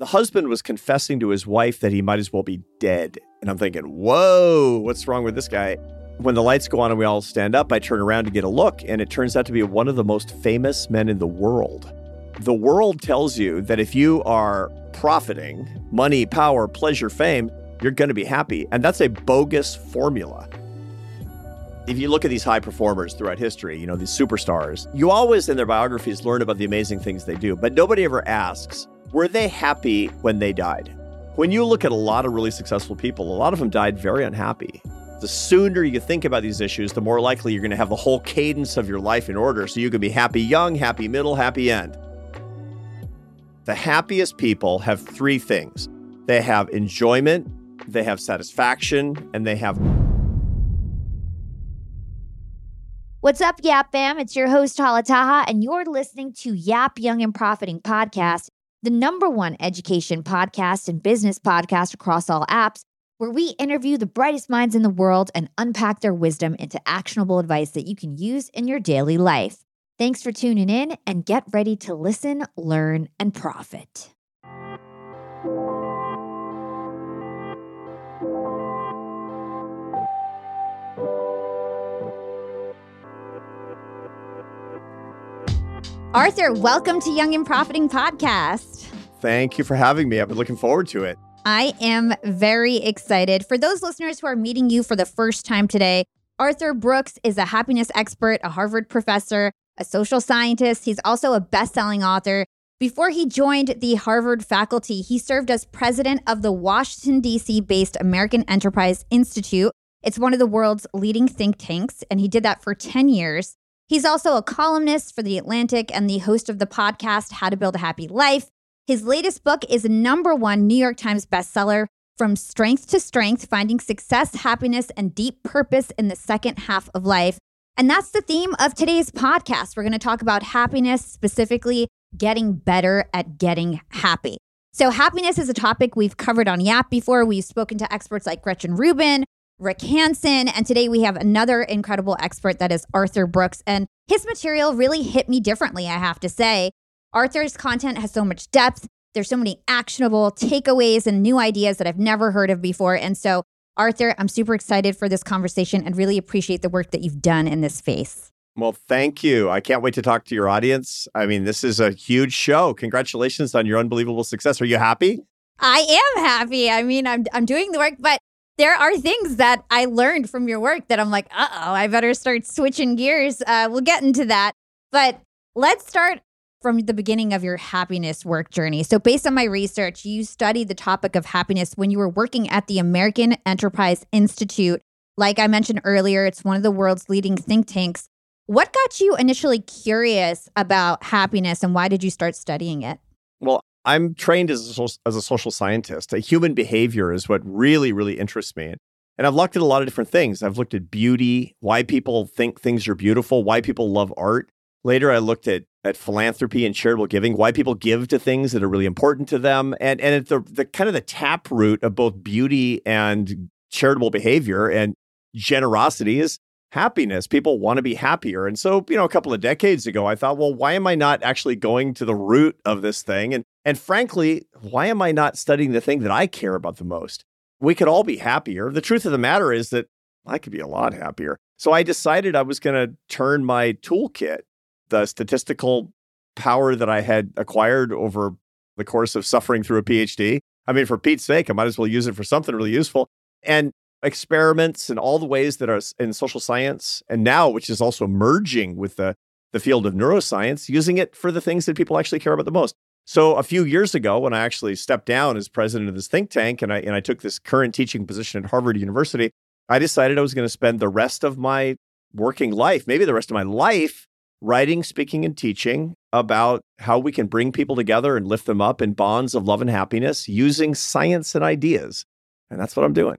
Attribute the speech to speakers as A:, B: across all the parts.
A: The husband was confessing to his wife that he might as well be dead. And I'm thinking, whoa, what's wrong with this guy? When the lights go on and we all stand up, I turn around to get a look, and it turns out to be one of the most famous men in the world. The world tells you that if you are profiting money, power, pleasure, fame you're going to be happy. And that's a bogus formula. If you look at these high performers throughout history, you know, these superstars, you always in their biographies learn about the amazing things they do, but nobody ever asks, were they happy when they died? When you look at a lot of really successful people, a lot of them died very unhappy. The sooner you think about these issues, the more likely you're going to have the whole cadence of your life in order so you can be happy young, happy middle, happy end. The happiest people have three things they have enjoyment, they have satisfaction, and they have.
B: What's up, Yap Fam? It's your host, Hala Taha, and you're listening to Yap Young and Profiting Podcast, the number one education podcast and business podcast across all apps, where we interview the brightest minds in the world and unpack their wisdom into actionable advice that you can use in your daily life. Thanks for tuning in and get ready to listen, learn, and profit. Arthur, welcome to Young and Profiting Podcast.
A: Thank you for having me. I've been looking forward to it.
B: I am very excited. For those listeners who are meeting you for the first time today, Arthur Brooks is a happiness expert, a Harvard professor, a social scientist. He's also a best selling author. Before he joined the Harvard faculty, he served as president of the Washington, D.C. based American Enterprise Institute. It's one of the world's leading think tanks, and he did that for 10 years. He's also a columnist for The Atlantic and the host of the podcast How to Build a Happy Life. His latest book is a number one New York Times bestseller, From Strength to Strength Finding Success, Happiness, and Deep Purpose in the Second Half of Life. And that's the theme of today's podcast. We're going to talk about happiness, specifically getting better at getting happy. So, happiness is a topic we've covered on Yap before. We've spoken to experts like Gretchen Rubin, Rick Hanson. And today we have another incredible expert that is Arthur Brooks. And his material really hit me differently, I have to say. Arthur's content has so much depth. There's so many actionable takeaways and new ideas that I've never heard of before. And so, Arthur, I'm super excited for this conversation and really appreciate the work that you've done in this space.
A: Well, thank you. I can't wait to talk to your audience. I mean, this is a huge show. Congratulations on your unbelievable success. Are you happy?
B: I am happy. I mean, I'm I'm doing the work, but there are things that I learned from your work that I'm like, uh oh, I better start switching gears. Uh, we'll get into that. But let's start from the beginning of your happiness work journey. So, based on my research, you studied the topic of happiness when you were working at the American Enterprise Institute. Like I mentioned earlier, it's one of the world's leading think tanks. What got you initially curious about happiness and why did you start studying it?
A: Well, I'm trained as a, as a social scientist. Human behavior is what really, really interests me. And I've looked at a lot of different things. I've looked at beauty, why people think things are beautiful, why people love art. Later, I looked at at philanthropy and charitable giving, why people give to things that are really important to them, and and the the kind of the tap root of both beauty and charitable behavior and generosity is happiness. People want to be happier. And so, you know, a couple of decades ago, I thought, well, why am I not actually going to the root of this thing? And and frankly, why am I not studying the thing that I care about the most? We could all be happier. The truth of the matter is that I could be a lot happier. So I decided I was going to turn my toolkit, the statistical power that I had acquired over the course of suffering through a PhD. I mean, for Pete's sake, I might as well use it for something really useful. And experiments and all the ways that are in social science, and now, which is also merging with the, the field of neuroscience, using it for the things that people actually care about the most. So a few years ago, when I actually stepped down as president of this think tank and I and I took this current teaching position at Harvard University, I decided I was going to spend the rest of my working life, maybe the rest of my life, writing, speaking, and teaching about how we can bring people together and lift them up in bonds of love and happiness using science and ideas. And that's what I'm doing.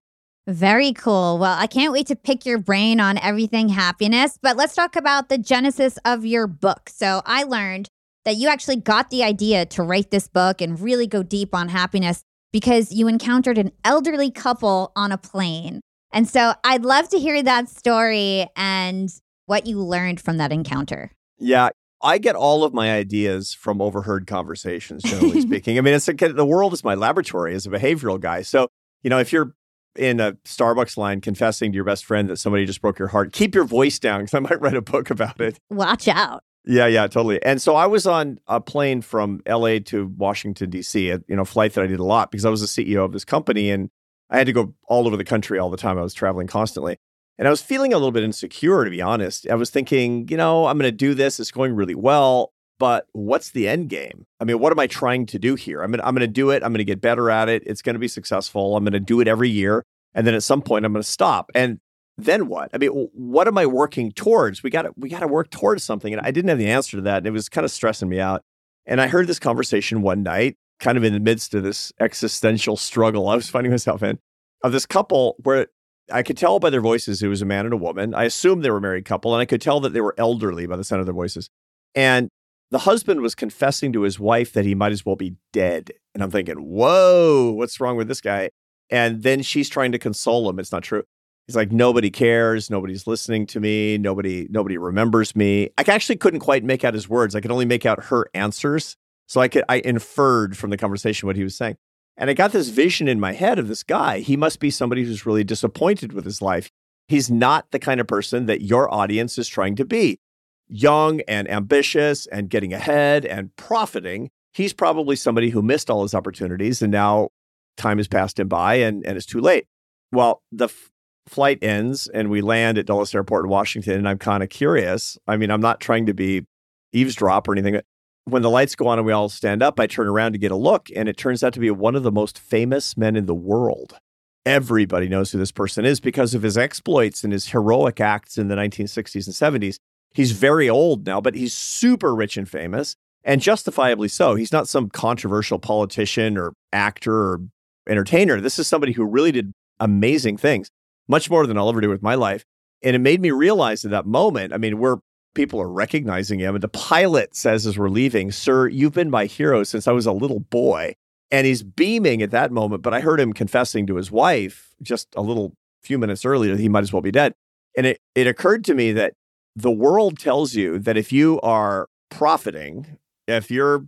B: Very cool. Well, I can't wait to pick your brain on everything happiness, but let's talk about the genesis of your book. So, I learned that you actually got the idea to write this book and really go deep on happiness because you encountered an elderly couple on a plane. And so I'd love to hear that story and what you learned from that encounter.
A: Yeah, I get all of my ideas from overheard conversations, generally speaking. I mean, it's the world is my laboratory as a behavioral guy. So, you know, if you're in a Starbucks line confessing to your best friend that somebody just broke your heart, keep your voice down because I might write a book about it.
C: Watch out.
A: Yeah, yeah, totally. And so I was on a plane from LA to Washington, D.C., a you know, flight that I did a lot because I was the CEO of this company and I had to go all over the country all the time. I was traveling constantly. And I was feeling a little bit insecure, to be honest. I was thinking, you know, I'm going to do this. It's going really well. But what's the end game? I mean, what am I trying to do here? I'm to, I'm going to do it. I'm going to get better at it. It's going to be successful. I'm going to do it every year. And then at some point, I'm going to stop. And then what? I mean, what am I working towards? We got to we got to work towards something. And I didn't have the answer to that. And it was kind of stressing me out. And I heard this conversation one night, kind of in the midst of this existential struggle I was finding myself in, of this couple where I could tell by their voices it was a man and a woman. I assumed they were a married couple, and I could tell that they were elderly by the sound of their voices. And the husband was confessing to his wife that he might as well be dead. And I'm thinking, whoa, what's wrong with this guy? And then she's trying to console him. It's not true. He's like, nobody cares, nobody's listening to me, nobody, nobody remembers me. I actually couldn't quite make out his words. I could only make out her answers. So I could I inferred from the conversation what he was saying. And I got this vision in my head of this guy. He must be somebody who's really disappointed with his life. He's not the kind of person that your audience is trying to be. Young and ambitious and getting ahead and profiting. He's probably somebody who missed all his opportunities and now time has passed him by and, and it's too late. Well, the f- flight ends and we land at Dulles Airport in Washington. And I'm kind of curious. I mean, I'm not trying to be eavesdrop or anything but when the lights go on and we all stand up, I turn around to get a look, and it turns out to be one of the most famous men in the world. Everybody knows who this person is because of his exploits and his heroic acts in the 1960s and 70s. He's very old now, but he's super rich and famous, and justifiably so. He's not some controversial politician or actor or entertainer. This is somebody who really did amazing things, much more than I'll ever do with my life. And it made me realize at that moment, I mean, we're people are recognizing him. And the pilot says as we're leaving, Sir, you've been my hero since I was a little boy. And he's beaming at that moment. But I heard him confessing to his wife just a little few minutes earlier that he might as well be dead. And it, it occurred to me that the world tells you that if you are profiting, if you're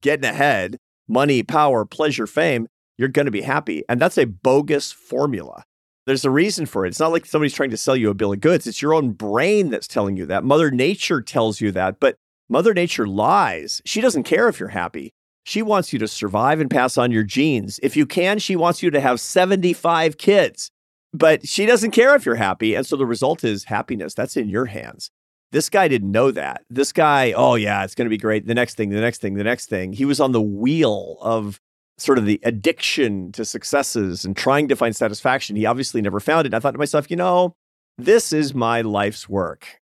A: getting ahead, money, power, pleasure, fame, you're going to be happy. And that's a bogus formula. There's a reason for it. It's not like somebody's trying to sell you a bill of goods. It's your own brain that's telling you that. Mother Nature tells you that, but Mother Nature lies. She doesn't care if you're happy. She wants you to survive and pass on your genes. If you can, she wants you to have 75 kids, but she doesn't care if you're happy. And so the result is happiness. That's in your hands. This guy didn't know that. This guy, oh, yeah, it's going to be great. The next thing, the next thing, the next thing. He was on the wheel of sort of the addiction to successes and trying to find satisfaction. He obviously never found it. I thought to myself, you know, this is my life's work.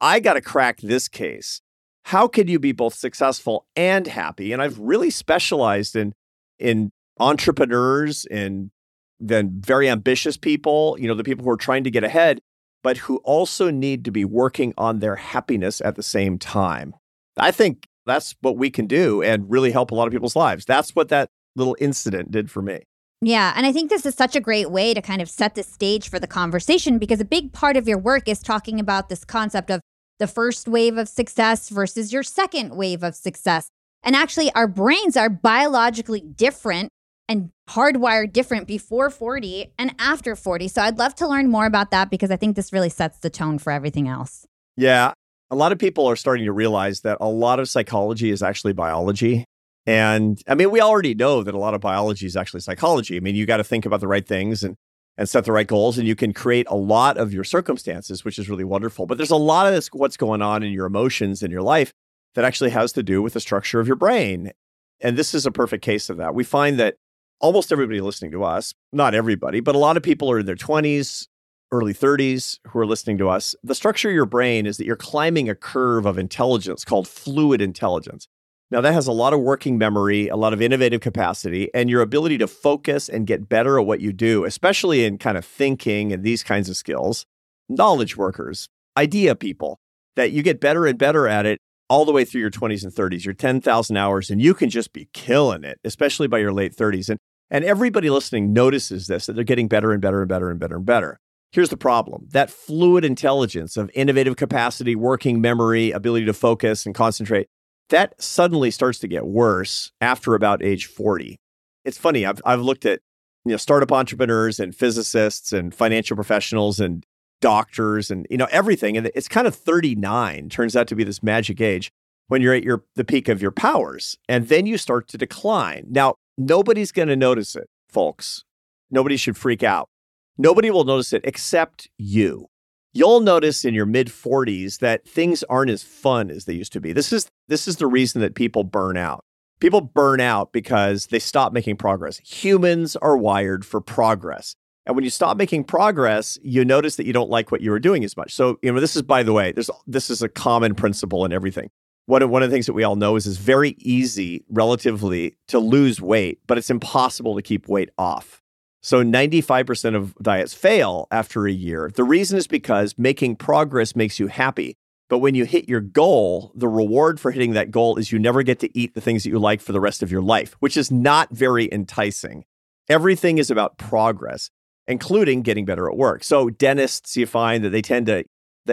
A: I got to crack this case. How can you be both successful and happy? And I've really specialized in in entrepreneurs and then very ambitious people, you know, the people who are trying to get ahead, but who also need to be working on their happiness at the same time. I think that's what we can do and really help a lot of people's lives. That's what that little incident did for me.
C: Yeah. And I think this is such a great way to kind of set the stage for the conversation because a big part of your work is talking about this concept of the first wave of success versus your second wave of success. And actually, our brains are biologically different and hardwired different before 40 and after 40. So I'd love to learn more about that because I think this really sets the tone for everything else.
A: Yeah. A lot of people are starting to realize that a lot of psychology is actually biology. And I mean, we already know that a lot of biology is actually psychology. I mean, you got to think about the right things and and set the right goals, and you can create a lot of your circumstances, which is really wonderful. But there's a lot of this what's going on in your emotions in your life that actually has to do with the structure of your brain. And this is a perfect case of that. We find that almost everybody listening to us, not everybody, but a lot of people are in their 20s, early 30s who are listening to us. The structure of your brain is that you're climbing a curve of intelligence called fluid intelligence. Now, that has a lot of working memory, a lot of innovative capacity, and your ability to focus and get better at what you do, especially in kind of thinking and these kinds of skills. Knowledge workers, idea people, that you get better and better at it all the way through your 20s and 30s, your 10,000 hours, and you can just be killing it, especially by your late 30s. And, and everybody listening notices this, that they're getting better and better and better and better and better. Here's the problem that fluid intelligence of innovative capacity, working memory, ability to focus and concentrate, that suddenly starts to get worse after about age 40. It's funny, I've, I've looked at you know, startup entrepreneurs and physicists and financial professionals and doctors and you know everything and it's kind of 39 turns out to be this magic age when you're at your the peak of your powers and then you start to decline. Now nobody's going to notice it folks. Nobody should freak out. Nobody will notice it except you. You'll notice in your mid 40s that things aren't as fun as they used to be. This is this is the reason that people burn out. People burn out because they stop making progress. Humans are wired for progress and when you stop making progress, you notice that you don't like what you were doing as much. So, you know, this is by the way, there's this is a common principle in everything. One of, one of the things that we all know is it's very easy relatively to lose weight, but it's impossible to keep weight off. So 95% of diets fail after a year. The reason is because making progress makes you happy. But when you hit your goal, the reward for hitting that goal is you never get to eat the things that you like for the rest of your life, which is not very enticing. Everything is about progress including getting better at work. So dentists, you find that they tend to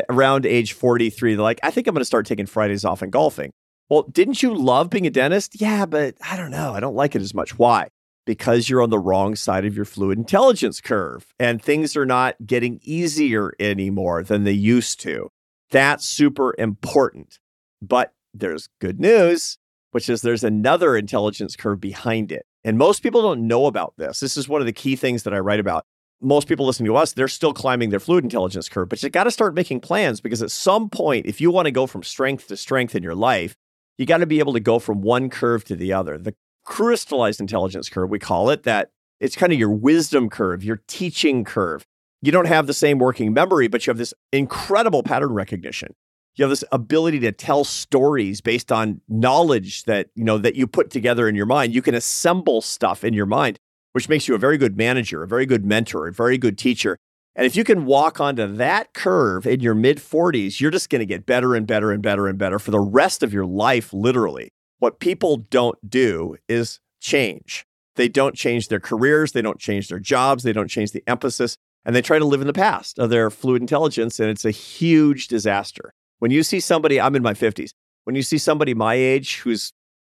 A: around age 43, they're like, I think I'm going to start taking Fridays off and golfing. Well, didn't you love being a dentist? Yeah, but I don't know. I don't like it as much. Why? Because you're on the wrong side of your fluid intelligence curve and things are not getting easier anymore than they used to. That's super important. But there's good news, which is there's another intelligence curve behind it. And most people don't know about this. This is one of the key things that I write about most people listening to us, they're still climbing their fluid intelligence curve, but you got to start making plans because at some point, if you want to go from strength to strength in your life, you got to be able to go from one curve to the other. The crystallized intelligence curve, we call it, that it's kind of your wisdom curve, your teaching curve. You don't have the same working memory, but you have this incredible pattern recognition. You have this ability to tell stories based on knowledge that, you know, that you put together in your mind. You can assemble stuff in your mind which makes you a very good manager, a very good mentor, a very good teacher. And if you can walk onto that curve in your mid 40s, you're just going to get better and better and better and better for the rest of your life, literally. What people don't do is change. They don't change their careers, they don't change their jobs, they don't change the emphasis, and they try to live in the past of their fluid intelligence. And it's a huge disaster. When you see somebody, I'm in my 50s, when you see somebody my age who's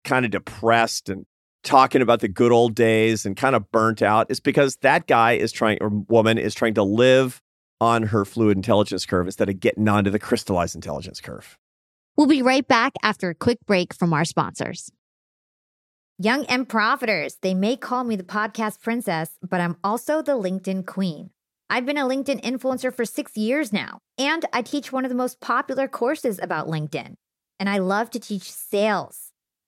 A: kind of depressed and talking about the good old days and kind of burnt out is because that guy is trying or woman is trying to live on her fluid intelligence curve instead of getting onto the crystallized intelligence curve.
C: We'll be right back after a quick break from our sponsors. Young and profiters, they may call me the podcast princess, but I'm also the LinkedIn queen. I've been a LinkedIn influencer for six years now, and I teach one of the most popular courses about LinkedIn. And I love to teach sales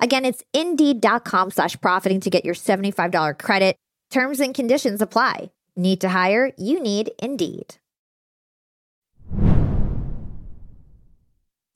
C: Again, it's indeed.com slash profiting to get your $75 credit. Terms and conditions apply. Need to hire? You need Indeed.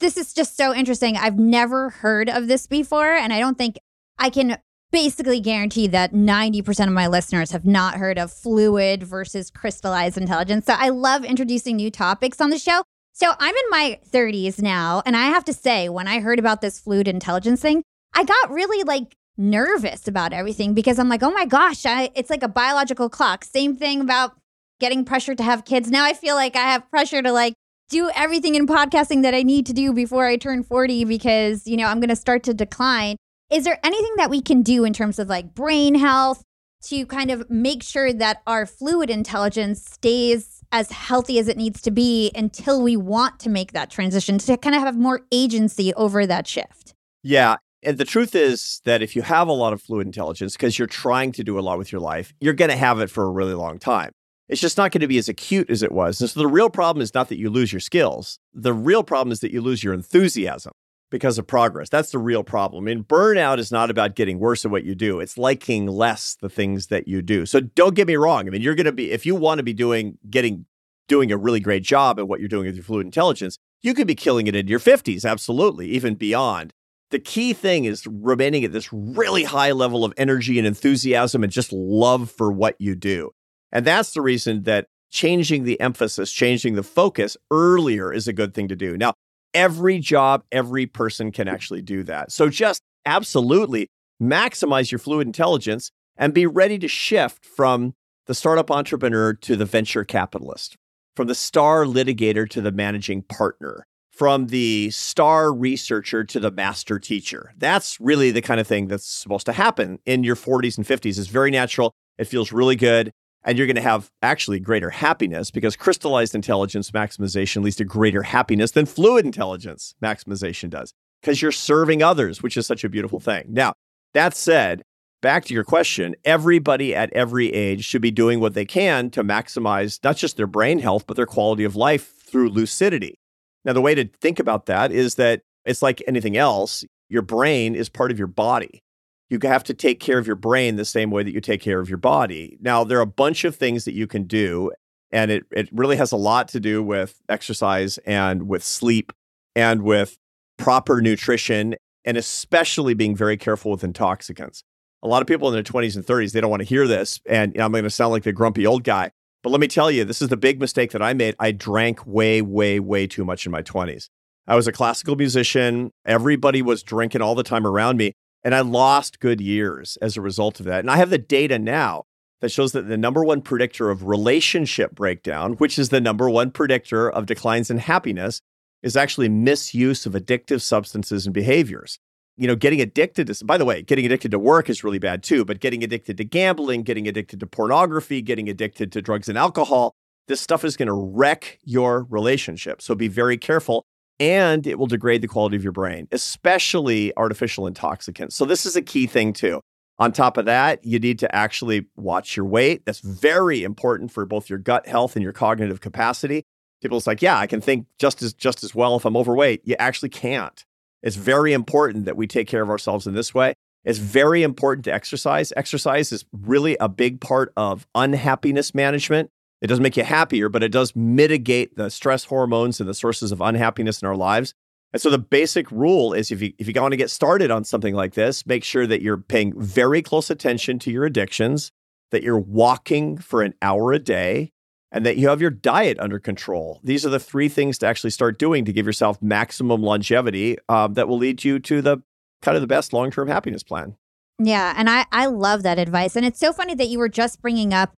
C: This is just so interesting. I've never heard of this before, and I don't think I can basically guarantee that 90% of my listeners have not heard of fluid versus crystallized intelligence. So I love introducing new topics on the show. So I'm in my 30s now, and I have to say, when I heard about this fluid intelligence thing, I got really like nervous about everything because I'm like, oh my gosh, I, it's like a biological clock. Same thing about getting pressure to have kids. Now I feel like I have pressure to like do everything in podcasting that I need to do before I turn 40 because, you know, I'm going to start to decline. Is there anything that we can do in terms of like brain health to kind of make sure that our fluid intelligence stays as healthy as it needs to be until we want to make that transition to kind of have more agency over that shift?
A: Yeah. And the truth is that if you have a lot of fluid intelligence because you're trying to do a lot with your life, you're going to have it for a really long time. It's just not going to be as acute as it was. And so the real problem is not that you lose your skills. The real problem is that you lose your enthusiasm because of progress. That's the real problem. And burnout is not about getting worse at what you do. It's liking less the things that you do. So don't get me wrong. I mean, you're going to be if you want to be doing getting doing a really great job at what you're doing with your fluid intelligence, you could be killing it in your 50s, absolutely, even beyond. The key thing is remaining at this really high level of energy and enthusiasm and just love for what you do. And that's the reason that changing the emphasis, changing the focus earlier is a good thing to do. Now, every job, every person can actually do that. So just absolutely maximize your fluid intelligence and be ready to shift from the startup entrepreneur to the venture capitalist, from the star litigator to the managing partner, from the star researcher to the master teacher. That's really the kind of thing that's supposed to happen in your 40s and 50s. It's very natural. It feels really good and you're going to have actually greater happiness because crystallized intelligence maximization leads to greater happiness than fluid intelligence maximization does because you're serving others, which is such a beautiful thing. Now, that said, back to your question, everybody at every age should be doing what they can to maximize not just their brain health, but their quality of life through lucidity. Now, the way to think about that is that it's like anything else, your brain is part of your body you have to take care of your brain the same way that you take care of your body. Now, there are a bunch of things that you can do, and it, it really has a lot to do with exercise and with sleep and with proper nutrition, and especially being very careful with intoxicants. A lot of people in their 20s and 30s, they don't want to hear this, and I'm going to sound like the grumpy old guy. But let me tell you, this is the big mistake that I made. I drank way, way, way too much in my 20s. I was a classical musician. Everybody was drinking all the time around me. And I lost good years as a result of that. And I have the data now that shows that the number one predictor of relationship breakdown, which is the number one predictor of declines in happiness, is actually misuse of addictive substances and behaviors. You know, getting addicted to, by the way, getting addicted to work is really bad too, but getting addicted to gambling, getting addicted to pornography, getting addicted to drugs and alcohol, this stuff is going to wreck your relationship. So be very careful and it will degrade the quality of your brain, especially artificial intoxicants. So, this is a key thing too. On top of that, you need to actually watch your weight. That's very important for both your gut health and your cognitive capacity. People, People's like, yeah, I can think just as just as well if I'm overweight. You actually can't. It's very important that we take care of ourselves in this way. It's very important to exercise. Exercise is really a big part of unhappiness management. It doesn't make you happier, but it does mitigate the stress hormones and the sources of unhappiness in our lives. And so the basic rule is if you if you want to get started on something like this, make sure that you're paying very close attention to your addictions, that you're walking for an hour a day, and that you have your diet under control. These are the three things to actually start doing to give yourself maximum longevity um, that will lead you to the kind of the best long term happiness plan.
C: Yeah, and I I love that advice, and it's so funny that you were just bringing up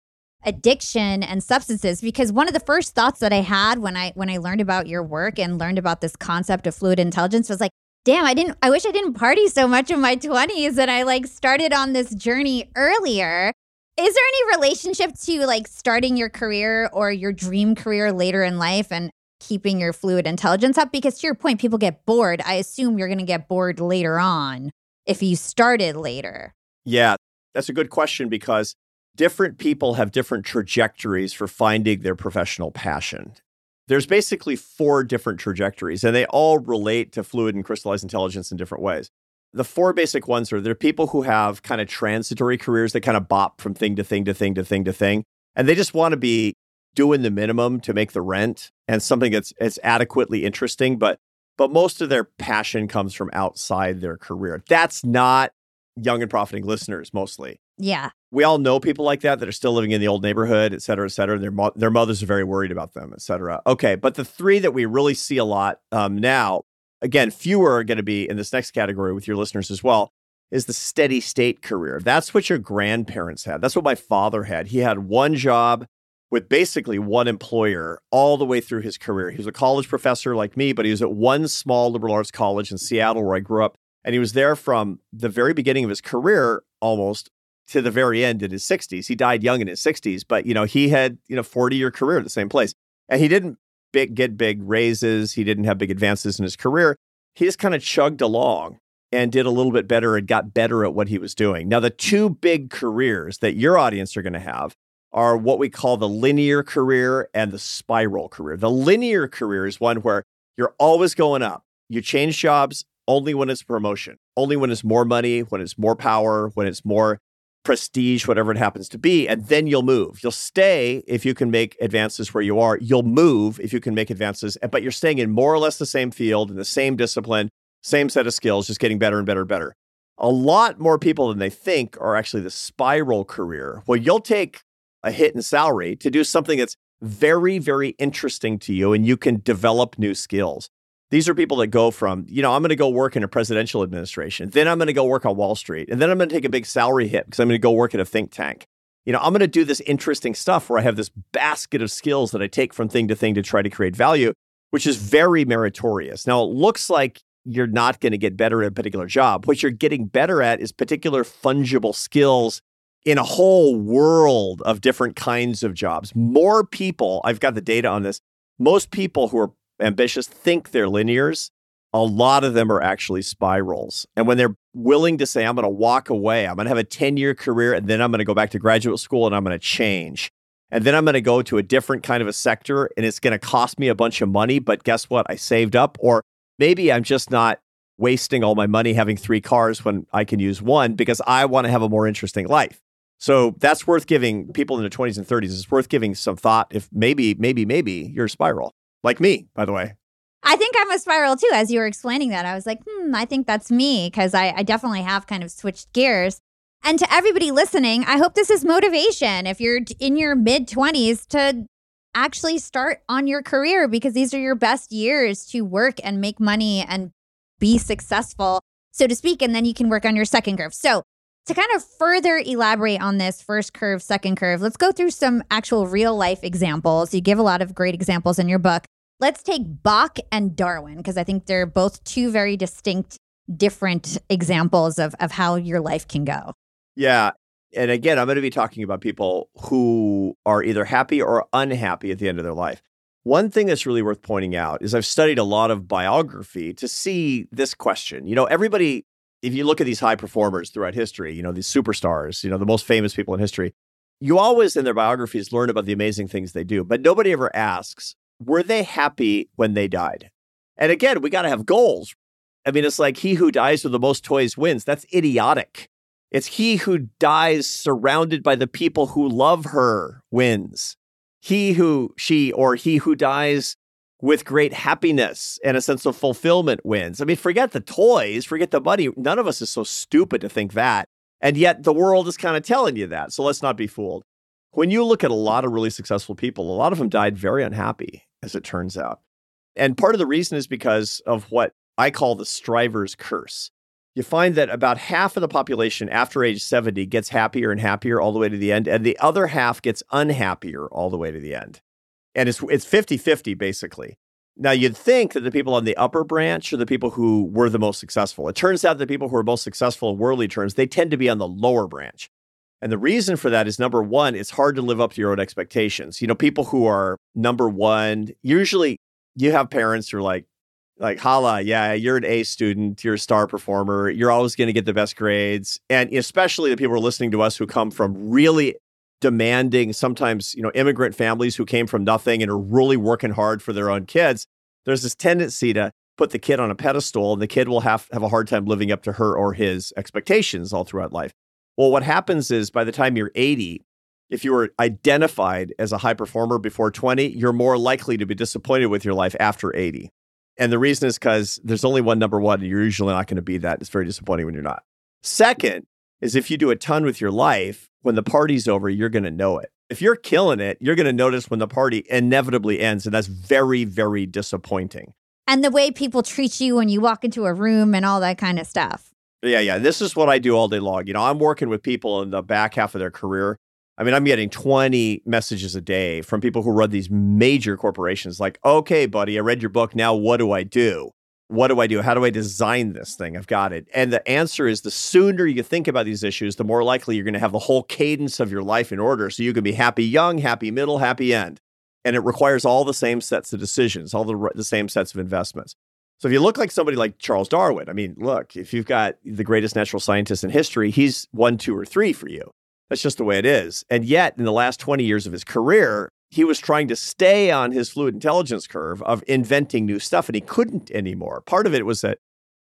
C: addiction and substances because one of the first thoughts that I had when I when I learned about your work and learned about this concept of fluid intelligence was like damn I didn't I wish I didn't party so much in my 20s and I like started on this journey earlier is there any relationship to like starting your career or your dream career later in life and keeping your fluid intelligence up because to your point people get bored I assume you're going to get bored later on if you started later
A: yeah that's a good question because different people have different trajectories for finding their professional passion. There's basically four different trajectories, and they all relate to fluid and crystallized intelligence in different ways. The four basic ones are there are people who have kind of transitory careers that kind of bop from thing to thing to thing to thing to thing, and they just want to be doing the minimum to make the rent and something that's it's adequately interesting, but but most of their passion comes from outside their career. That's not young and profiting listeners mostly.
C: Yeah.
A: We all know people like that that are still living in the old neighborhood, et cetera, et cetera. Their, mo- their mothers are very worried about them, et cetera. Okay. But the three that we really see a lot um, now, again, fewer are going to be in this next category with your listeners as well, is the steady state career. That's what your grandparents had. That's what my father had. He had one job with basically one employer all the way through his career. He was a college professor like me, but he was at one small liberal arts college in Seattle where I grew up. And he was there from the very beginning of his career almost to the very end in his 60s. He died young in his 60s, but you know, he had, you know, 40 year career at the same place. And he didn't big, get big raises, he didn't have big advances in his career. He just kind of chugged along and did a little bit better and got better at what he was doing. Now, the two big careers that your audience are going to have are what we call the linear career and the spiral career. The linear career is one where you're always going up. You change jobs only when it's promotion, only when it's more money, when it's more power, when it's more prestige, whatever it happens to be, and then you'll move. You'll stay if you can make advances where you are. You'll move if you can make advances, but you're staying in more or less the same field, in the same discipline, same set of skills, just getting better and better and better. A lot more people than they think are actually the spiral career. Well, you'll take a hit in salary to do something that's very, very interesting to you and you can develop new skills. These are people that go from, you know, I'm going to go work in a presidential administration. Then I'm going to go work on Wall Street. And then I'm going to take a big salary hit because I'm going to go work at a think tank. You know, I'm going to do this interesting stuff where I have this basket of skills that I take from thing to thing to try to create value, which is very meritorious. Now, it looks like you're not going to get better at a particular job. What you're getting better at is particular fungible skills in a whole world of different kinds of jobs. More people, I've got the data on this, most people who are ambitious think they're linears, a lot of them are actually spirals. And when they're willing to say, I'm going to walk away, I'm going to have a 10 year career, and then I'm going to go back to graduate school and I'm going to change. And then I'm going to go to a different kind of a sector and it's going to cost me a bunch of money. But guess what? I saved up. Or maybe I'm just not wasting all my money having three cars when I can use one because I want to have a more interesting life. So that's worth giving people in their 20s and 30s. It's worth giving some thought if maybe, maybe, maybe you're a spiral like me, by the way.
C: I think I'm a spiral too. As you were explaining that, I was like, hmm, I think that's me because I, I definitely have kind of switched gears. And to everybody listening, I hope this is motivation if you're in your mid 20s to actually start on your career because these are your best years to work and make money and be successful, so to speak. And then you can work on your second curve. So, to kind of further elaborate on this first curve, second curve, let's go through some actual real life examples. You give a lot of great examples in your book. Let's take Bach and Darwin because I think they're both two very distinct, different examples of, of how your life can go.
A: Yeah. And again, I'm going to be talking about people who are either happy or unhappy at the end of their life. One thing that's really worth pointing out is I've studied a lot of biography to see this question. You know, everybody if you look at these high performers throughout history, you know, these superstars, you know, the most famous people in history, you always in their biographies learn about the amazing things they do, but nobody ever asks, were they happy when they died? And again, we got to have goals. I mean, it's like he who dies with the most toys wins. That's idiotic. It's he who dies surrounded by the people who love her wins. He who, she, or he who dies with great happiness and a sense of fulfillment wins. I mean, forget the toys, forget the money. None of us is so stupid to think that. And yet the world is kind of telling you that. So let's not be fooled. When you look at a lot of really successful people, a lot of them died very unhappy, as it turns out. And part of the reason is because of what I call the striver's curse. You find that about half of the population after age 70 gets happier and happier all the way to the end, and the other half gets unhappier all the way to the end. And it's it's 50-50 basically. Now, you'd think that the people on the upper branch are the people who were the most successful. It turns out the people who are most successful in worldly terms, they tend to be on the lower branch. And the reason for that is number one, it's hard to live up to your own expectations. You know, people who are number one, usually you have parents who are like, like Hala, yeah, you're an A student, you're a star performer, you're always going to get the best grades. And especially the people who are listening to us who come from really demanding, sometimes, you know, immigrant families who came from nothing and are really working hard for their own kids, there's this tendency to put the kid on a pedestal and the kid will have, have a hard time living up to her or his expectations all throughout life. Well, what happens is by the time you're 80, if you were identified as a high performer before 20, you're more likely to be disappointed with your life after 80. And the reason is because there's only one number one, and you're usually not going to be that. It's very disappointing when you're not. Second is if you do a ton with your life, when the party's over, you're going to know it. If you're killing it, you're going to notice when the party inevitably ends. And that's very, very disappointing.
C: And the way people treat you when you walk into a room and all that kind of stuff.
A: Yeah, yeah. This is what I do all day long. You know, I'm working with people in the back half of their career. I mean, I'm getting 20 messages a day from people who run these major corporations like, okay, buddy, I read your book. Now what do I do? what do I do? How do I design this thing? I've got it. And the answer is the sooner you think about these issues, the more likely you're going to have the whole cadence of your life in order. So you can be happy young, happy middle, happy end. And it requires all the same sets of decisions, all the, the same sets of investments. So if you look like somebody like Charles Darwin, I mean, look, if you've got the greatest natural scientist in history, he's one, two, or three for you. That's just the way it is. And yet, in the last 20 years of his career, he was trying to stay on his fluid intelligence curve of inventing new stuff, and he couldn't anymore. Part of it was that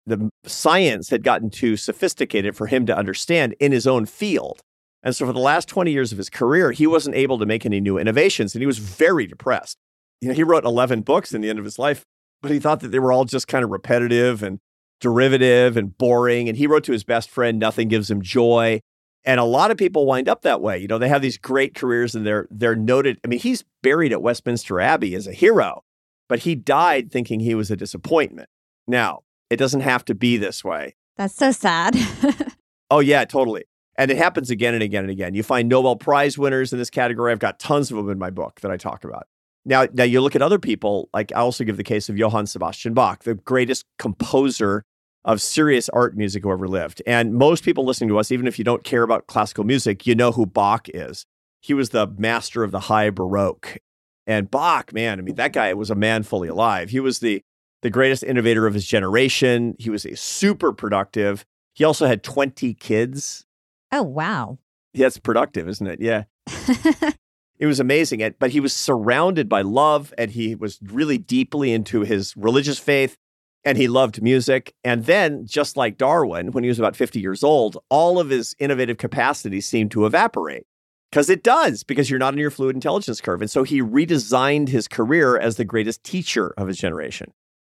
A: the science had gotten too sophisticated for him to understand in his own field. And so for the last 20 years of his career, he wasn't able to make any new innovations, and he was very depressed. You know, he wrote 11 books in the end of his life, but he thought that they were all just kind of repetitive and derivative and boring. And he wrote to his best friend, Nothing Gives Him Joy. And a lot of people wind up that way. You know, they have these great careers and they're they're noted. I mean, he's buried at Westminster Abbey as a hero, but he died thinking he was a disappointment. Now, it doesn't have to be this way.
C: That's so sad.
A: oh yeah, totally. And it happens again and again and again. You find Nobel Prize winners in this category. I've got tons of them in my book that I talk about. Now, now you look at other people, like I also give the case of Johann Sebastian Bach, the greatest composer of serious art music who ever lived. And most people listening to us, even if you don't care about classical music, you know who Bach is. He was the master of the high Baroque. And Bach, man, I mean, that guy was a man fully alive. He was the, the greatest innovator of his generation. He was a super productive. He also had 20 kids.
C: Oh, wow.
A: That's productive, isn't it? Yeah. it was amazing. But he was surrounded by love and he was really deeply into his religious faith and he loved music. And then, just like Darwin, when he was about 50 years old, all of his innovative capacities seemed to evaporate. Because it does, because you're not in your fluid intelligence curve. And so he redesigned his career as the greatest teacher of his generation.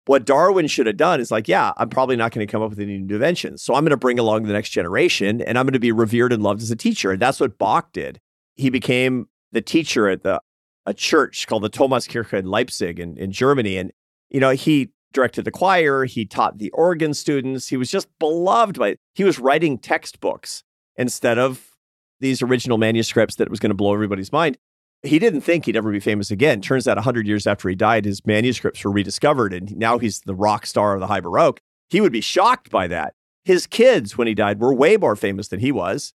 A: What Darwin should have done is like, yeah, I'm probably not going to come up with any new inventions. So I'm going to bring along the next generation and I'm going to be revered and loved as a teacher. And that's what Bach did. He became the teacher at the a church called the Thomaskirche in Leipzig in, in Germany. And, you know, he directed the choir, he taught the organ students. He was just beloved by he was writing textbooks instead of these original manuscripts that was going to blow everybody's mind. He didn't think he'd ever be famous again. Turns out 100 years after he died, his manuscripts were rediscovered and now he's the rock star of the high baroque. He would be shocked by that. His kids when he died were way more famous than he was.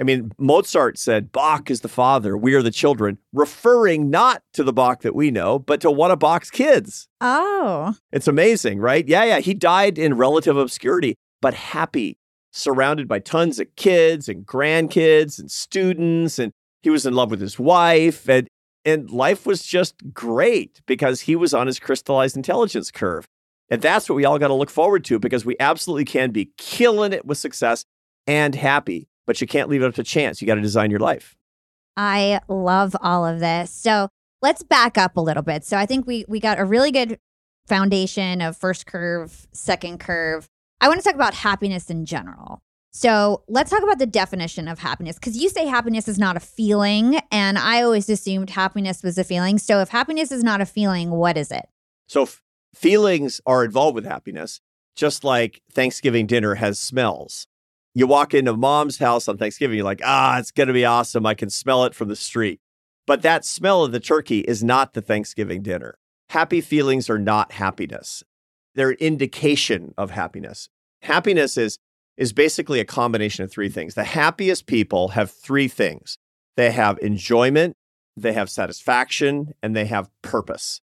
A: I mean, Mozart said Bach is the father, we are the children, referring not to the Bach that we know, but to one of Bach's kids.
C: Oh.
A: It's amazing, right? Yeah, yeah. He died in relative obscurity, but happy. surrounded by tons of kids and grandkids and students. And he was in love with his wife. And, and life was just great because he was on his crystallized intelligence curve. And that's what we all got to look forward to because we absolutely can be killing it with success and happy, but you can't leave it up to chance. You got to design your life.
C: I love all of this. So let's back up a little bit. So I think we we got a really good foundation of first curve, second curve. I want to talk about happiness in general. So let's talk about the definition of happiness because you say happiness is not a feeling, and I always assumed happiness was a feeling. So if happiness is not a feeling, what is it?
A: So f- feelings are involved with happiness, just like Thanksgiving dinner has smells. You walk into mom's house on Thanksgiving, you're like, ah, it's going to be awesome. I can smell it from the street. But that smell of the turkey is not the Thanksgiving dinner. Happy feelings are not happiness. They're an indication of happiness. Happiness is is basically a combination of three things. The happiest people have three things. They have enjoyment, they have satisfaction, and they have purpose.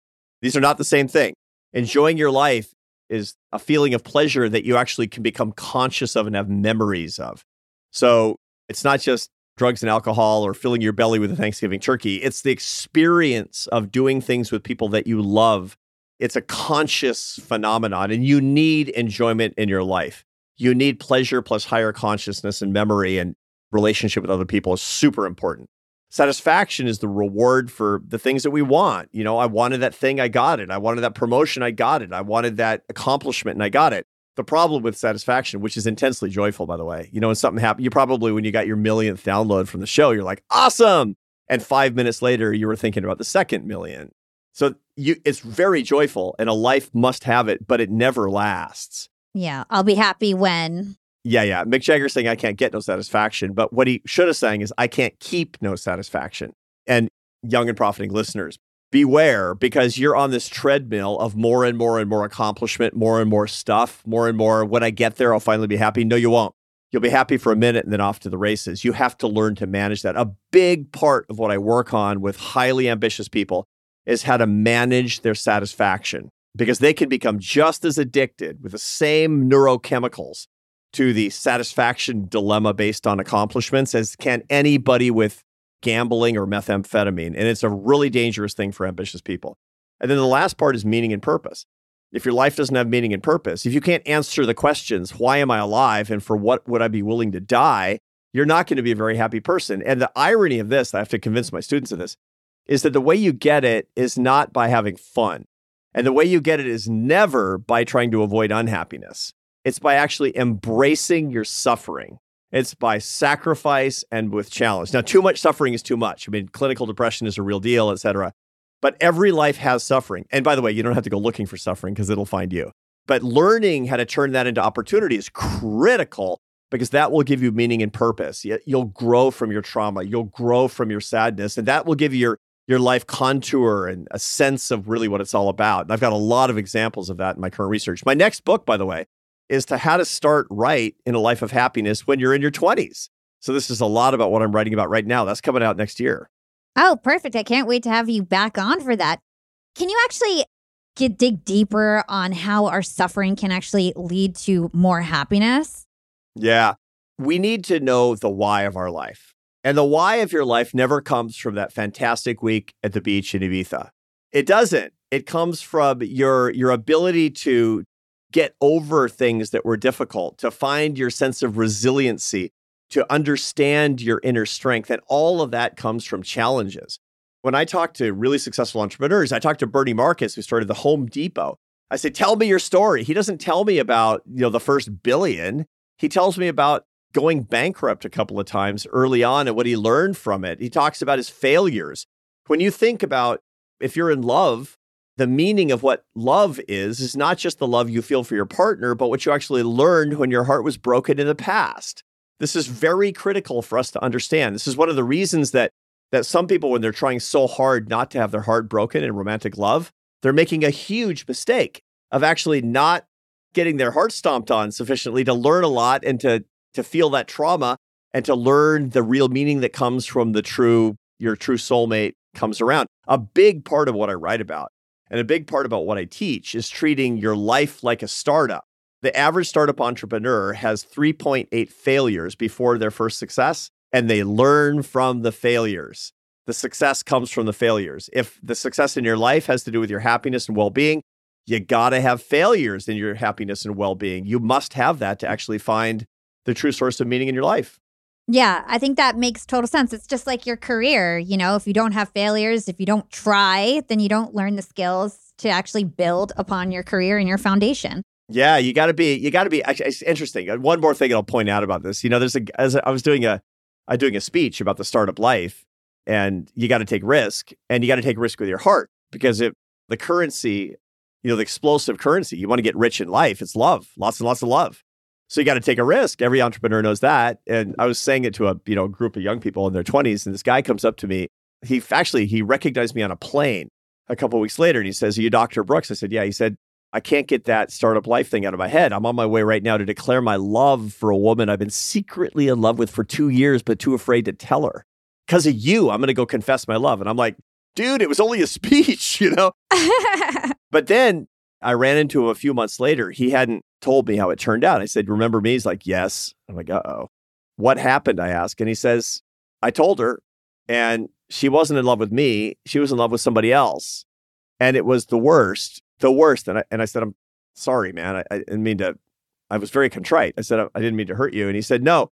A: These are not the same thing. Enjoying your life is a feeling of pleasure that you actually can become conscious of and have memories of. So it's not just drugs and alcohol or filling your belly with a Thanksgiving turkey. It's the experience of doing things with people that you love. It's a conscious phenomenon, and you need enjoyment in your life you need pleasure plus higher consciousness and memory and relationship with other people is super important. Satisfaction is the reward for the things that we want. You know, I wanted that thing, I got it. I wanted that promotion, I got it. I wanted that accomplishment, and I got it. The problem with satisfaction, which is intensely joyful, by the way, you know, when something happened, you probably, when you got your millionth download from the show, you're like, awesome. And five minutes later, you were thinking about the second million. So you, it's very joyful, and a life must have it, but it never lasts.
C: Yeah, I'll be happy when.
A: Yeah, yeah. Mick Jagger saying I can't get no satisfaction, but what he should have saying is I can't keep no satisfaction. And young and profiting listeners, beware because you're on this treadmill of more and more and more accomplishment, more and more stuff, more and more. When I get there, I'll finally be happy. No, you won't. You'll be happy for a minute and then off to the races. You have to learn to manage that. A big part of what I work on with highly ambitious people is how to manage their satisfaction because they can become just as addicted with the same neurochemicals to the satisfaction dilemma based on accomplishments as can anybody with gambling or methamphetamine. And it's a really dangerous thing for ambitious people. And then the last part is meaning and purpose. If your life doesn't have meaning and purpose, if you can't answer the questions, why am I alive and for what would I be willing to die, you're not going to be a very happy person. And the irony of this, I have to convince my students of this, is that the way you get it is not by having fun. And the way you get it is never by trying to avoid unhappiness. It's by actually embracing your suffering. It's by sacrifice and with challenge. Now, too much suffering is too much. I mean, clinical depression is a real deal, et cetera. But every life has suffering. And by the way, you don't have to go looking for suffering because it'll find you. But learning how to turn that into opportunity is critical because that will give you meaning and purpose. You'll grow from your trauma, you'll grow from your sadness, and that will give you your your life contour and a sense of really what it's all about. And I've got a lot of examples of that in my current research. My next book, by the way, is to how to start right in a life of happiness when you're in your 20s. So this is a lot about what I'm writing about right now. That's coming out next year.
C: Oh, perfect. I can't wait to have you back on for that. Can you actually get dig deeper on how our suffering can actually lead to more happiness?
A: Yeah. We need to know the why of our life. And the why of your life never comes from that fantastic week at the beach in Ibiza. It doesn't. It comes from your your ability to get over things that were difficult, to find your sense of resiliency, to understand your inner strength. And all of that comes from challenges. When I talk to really successful entrepreneurs, I talk to Bernie Marcus, who started the Home Depot. I say, tell me your story. He doesn't tell me about, you know, the first billion. He tells me about going bankrupt a couple of times early on and what he learned from it. He talks about his failures. When you think about if you're in love, the meaning of what love is is not just the love you feel for your partner, but what you actually learned when your heart was broken in the past. This is very critical for us to understand. This is one of the reasons that that some people when they're trying so hard not to have their heart broken in romantic love, they're making a huge mistake of actually not getting their heart stomped on sufficiently to learn a lot and to to feel that trauma and to learn the real meaning that comes from the true, your true soulmate comes around. A big part of what I write about and a big part about what I teach is treating your life like a startup. The average startup entrepreneur has 3.8 failures before their first success, and they learn from the failures. The success comes from the failures. If the success in your life has to do with your happiness and well being, you got to have failures in your happiness and well being. You must have that to actually find the true source of meaning in your life.
C: Yeah, I think that makes total sense. It's just like your career. You know, if you don't have failures, if you don't try, then you don't learn the skills to actually build upon your career and your foundation.
A: Yeah, you got to be. You got to be. Actually, it's interesting. Uh, one more thing I'll point out about this. You know, there's a. As I was doing a, I doing a speech about the startup life, and you got to take risk, and you got to take risk with your heart because if the currency, you know, the explosive currency, you want to get rich in life. It's love, lots and lots of love. So you got to take a risk. Every entrepreneur knows that. And I was saying it to a you know group of young people in their 20s, and this guy comes up to me. He actually he recognized me on a plane a couple weeks later, and he says, "Are you Dr. Brooks?" I said, "Yeah." He said, "I can't get that startup life thing out of my head. I'm on my way right now to declare my love for a woman I've been secretly in love with for two years, but too afraid to tell her because of you. I'm going to go confess my love." And I'm like, "Dude, it was only a speech, you know." but then I ran into him a few months later. He hadn't told me how it turned out. I said, Remember me? He's like, Yes. I'm like, Uh oh. What happened? I ask. And he says, I told her, and she wasn't in love with me. She was in love with somebody else. And it was the worst, the worst. And I, and I said, I'm sorry, man. I, I didn't mean to, I was very contrite. I said, I, I didn't mean to hurt you. And he said, No.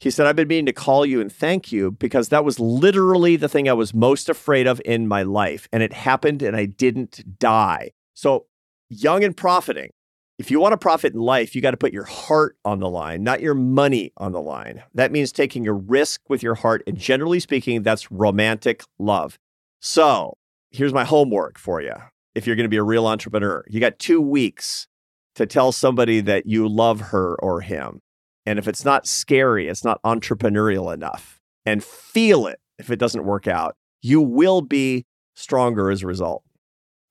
A: He said, I've been meaning to call you and thank you because that was literally the thing I was most afraid of in my life. And it happened and I didn't die. So young and profiting. If you want to profit in life, you got to put your heart on the line, not your money on the line. That means taking a risk with your heart. And generally speaking, that's romantic love. So here's my homework for you. If you're going to be a real entrepreneur, you got two weeks to tell somebody that you love her or him. And if it's not scary, it's not entrepreneurial enough, and feel it if it doesn't work out, you will be stronger as a result.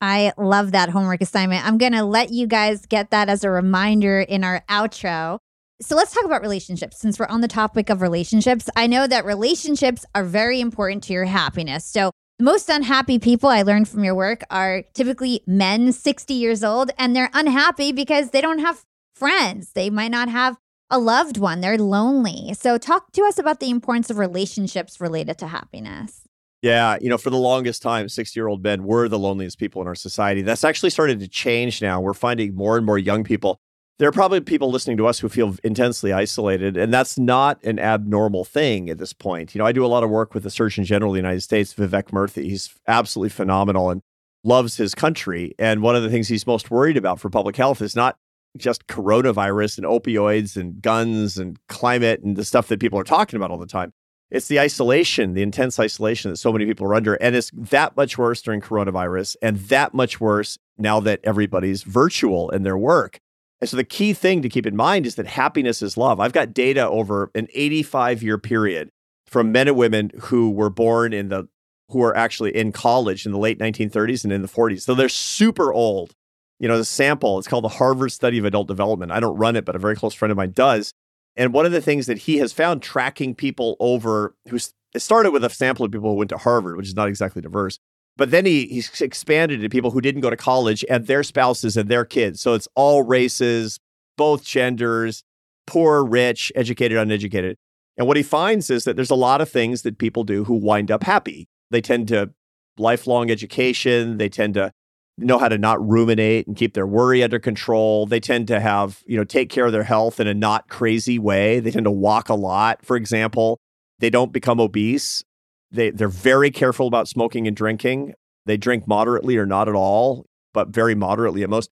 C: I love that homework assignment. I'm going to let you guys get that as a reminder in our outro. So let's talk about relationships. Since we're on the topic of relationships, I know that relationships are very important to your happiness. So the most unhappy people I learned from your work are typically men 60 years old, and they're unhappy because they don't have friends. They might not have a loved one. They're lonely. So talk to us about the importance of relationships related to happiness.
A: Yeah, you know, for the longest time, 60 year old men were the loneliest people in our society. That's actually started to change now. We're finding more and more young people. There are probably people listening to us who feel intensely isolated, and that's not an abnormal thing at this point. You know, I do a lot of work with the Surgeon General of the United States, Vivek Murthy. He's absolutely phenomenal and loves his country. And one of the things he's most worried about for public health is not just coronavirus and opioids and guns and climate and the stuff that people are talking about all the time. It's the isolation, the intense isolation that so many people are under. And it's that much worse during coronavirus and that much worse now that everybody's virtual in their work. And so the key thing to keep in mind is that happiness is love. I've got data over an 85 year period from men and women who were born in the who are actually in college in the late 1930s and in the 40s. So they're super old. You know, the sample, it's called the Harvard Study of Adult Development. I don't run it, but a very close friend of mine does. And one of the things that he has found tracking people over who started with a sample of people who went to Harvard, which is not exactly diverse. But then he he's expanded to people who didn't go to college and their spouses and their kids. So it's all races, both genders, poor, rich, educated, uneducated. And what he finds is that there's a lot of things that people do who wind up happy. They tend to lifelong education, they tend to know how to not ruminate and keep their worry under control. They tend to have, you know, take care of their health in a not crazy way. They tend to walk a lot, for example. They don't become obese. They they're very careful about smoking and drinking. They drink moderately or not at all, but very moderately at most.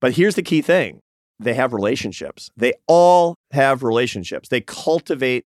A: But here's the key thing. They have relationships. They all have relationships. They cultivate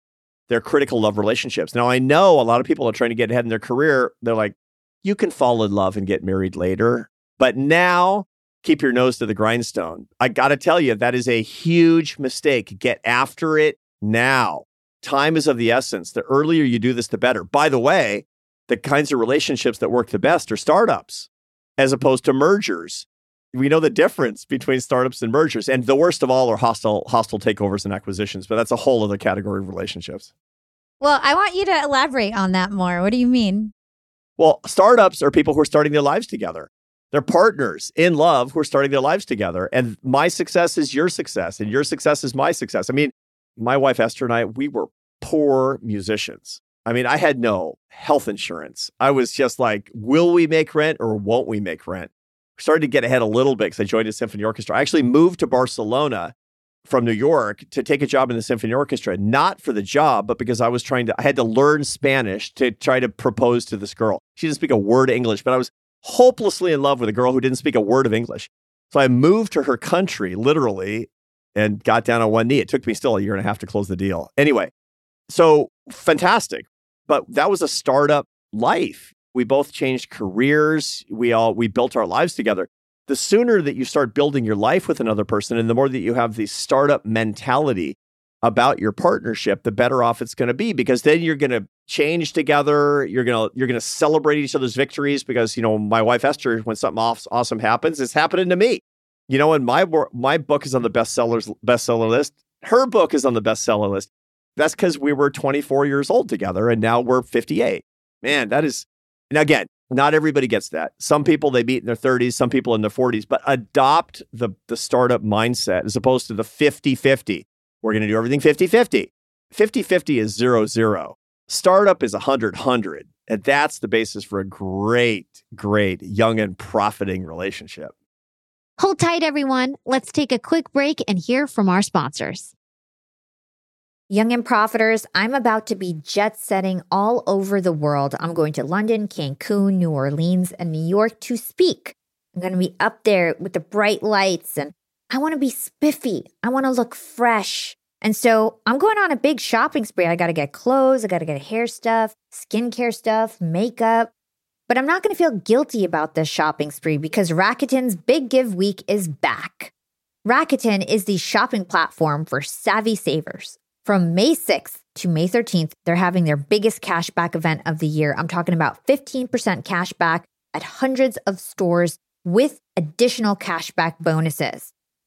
A: their critical love relationships. Now I know a lot of people are trying to get ahead in their career. They're like, you can fall in love and get married later. But now, keep your nose to the grindstone. I got to tell you, that is a huge mistake. Get after it now. Time is of the essence. The earlier you do this, the better. By the way, the kinds of relationships that work the best are startups as opposed to mergers. We know the difference between startups and mergers. And the worst of all are hostile, hostile takeovers and acquisitions, but that's a whole other category of relationships.
C: Well, I want you to elaborate on that more. What do you mean?
A: Well, startups are people who are starting their lives together. They're partners in love who are starting their lives together. And my success is your success, and your success is my success. I mean, my wife Ester and I, we were poor musicians. I mean, I had no health insurance. I was just like, will we make rent or won't we make rent? Started to get ahead a little bit because I joined a symphony orchestra. I actually moved to Barcelona from New York to take a job in the symphony orchestra, not for the job, but because I was trying to, I had to learn Spanish to try to propose to this girl. She didn't speak a word English, but I was hopelessly in love with a girl who didn't speak a word of English. So I moved to her country, literally, and got down on one knee. It took me still a year and a half to close the deal. Anyway, so fantastic. But that was a startup life. We both changed careers. We all we built our lives together the sooner that you start building your life with another person and the more that you have the startup mentality about your partnership, the better off it's going to be because then you're going to change together. You're to you're to celebrate each other's victories because you know my wife Ester, when something awesome happens, it's happening to me. You know, and my my book is on the bestsellers bestseller list. Her book is on the bestseller list. That's because we were 24 years old together, and now we're 58. Man, that is. And again, not everybody gets that. Some people they meet in their 30s, some people in their 40s, but adopt the, the startup mindset as opposed to the 50 50. We're going to do everything 50 50. 50 50 is zero zero. Startup is 100 100. And that's the basis for a great, great young and profiting relationship.
D: Hold tight, everyone. Let's take a quick break and hear from our sponsors.
C: Young and Profiters, I'm about to be jet setting all over the world. I'm going to London, Cancun, New Orleans, and New York to speak. I'm going to be up there with the bright lights and I want to be spiffy. I want to look fresh. And so I'm going on a big shopping spree. I got to get clothes, I got to get hair stuff, skincare stuff, makeup. But I'm not going to feel guilty about this shopping spree because Rakuten's Big Give Week is back. Rakuten is the shopping platform for savvy savers. From May 6th to May 13th, they're having their biggest cashback event of the year. I'm talking about 15% cashback at hundreds of stores with additional cashback bonuses.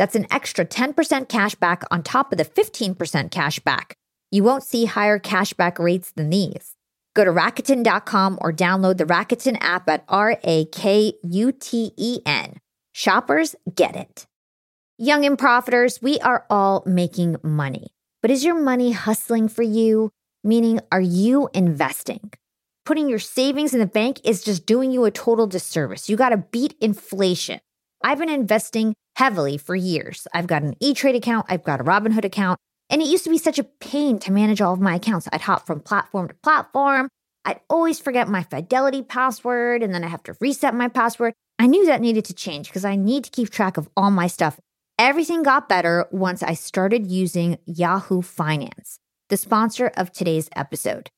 C: That's an extra 10% cash back on top of the 15% cash back. You won't see higher cashback rates than these. Go to Rakuten.com or download the Rakuten app at R A K U T E N. Shoppers get it. Young and profiters, we are all making money. But is your money hustling for you? Meaning, are you investing? putting your savings in the bank is just doing you a total disservice. You got to beat inflation. I've been investing heavily for years. I've got an E Trade account, I've got a Robinhood account, and it used to be such a pain to manage all of my accounts. I'd hop from platform to platform. I'd always forget my Fidelity password, and then I have to reset my password. I knew that needed to change because I need to keep track of all my stuff. Everything got better once I started using Yahoo Finance, the sponsor of today's episode.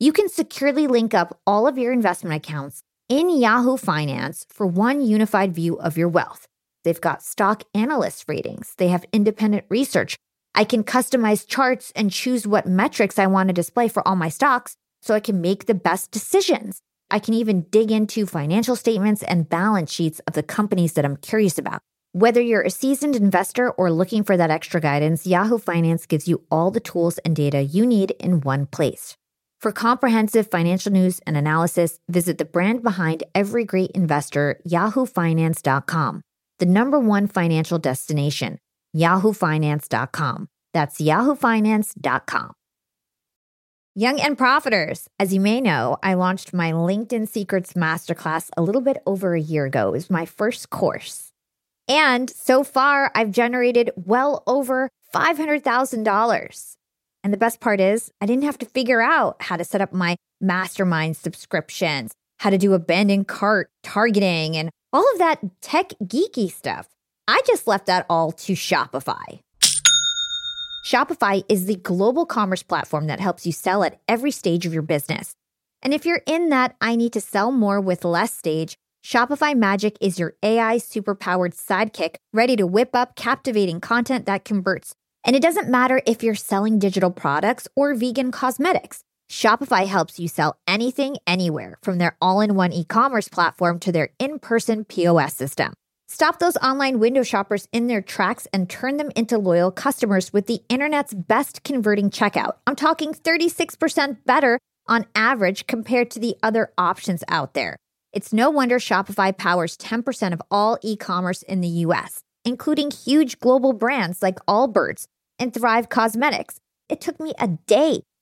C: You can securely link up all of your investment accounts in Yahoo Finance for one unified view of your wealth. They've got stock analyst ratings, they have independent research. I can customize charts and choose what metrics I want to display for all my stocks so I can make the best decisions. I can even dig into financial statements and balance sheets of the companies that I'm curious about. Whether you're a seasoned investor or looking for that extra guidance, Yahoo Finance gives you all the tools and data you need in one place. For comprehensive financial news and analysis, visit the brand behind every great investor, yahoofinance.com, the number one financial destination, yahoofinance.com. That's yahoofinance.com. Young and Profiters. As you may know, I launched my LinkedIn Secrets Masterclass a little bit over a year ago. It was my first course. And so far, I've generated well over $500,000. And the best part is, I didn't have to figure out how to set up my mastermind subscriptions, how to do abandoned cart targeting, and all of that tech geeky stuff. I just left that all to Shopify. Shopify is the global commerce platform that helps you sell at every stage of your business. And if you're in that I need to sell more with less stage, Shopify Magic is your AI superpowered sidekick ready to whip up captivating content that converts. And it doesn't matter if you're selling digital products or vegan cosmetics. Shopify helps you sell anything, anywhere, from their all in one e commerce platform to their in person POS system. Stop those online window shoppers in their tracks and turn them into loyal customers with the internet's best converting checkout. I'm talking 36% better on average compared to the other options out there. It's no wonder Shopify powers 10% of all e commerce in the US, including huge global brands like Allbirds and Thrive Cosmetics. It took me a day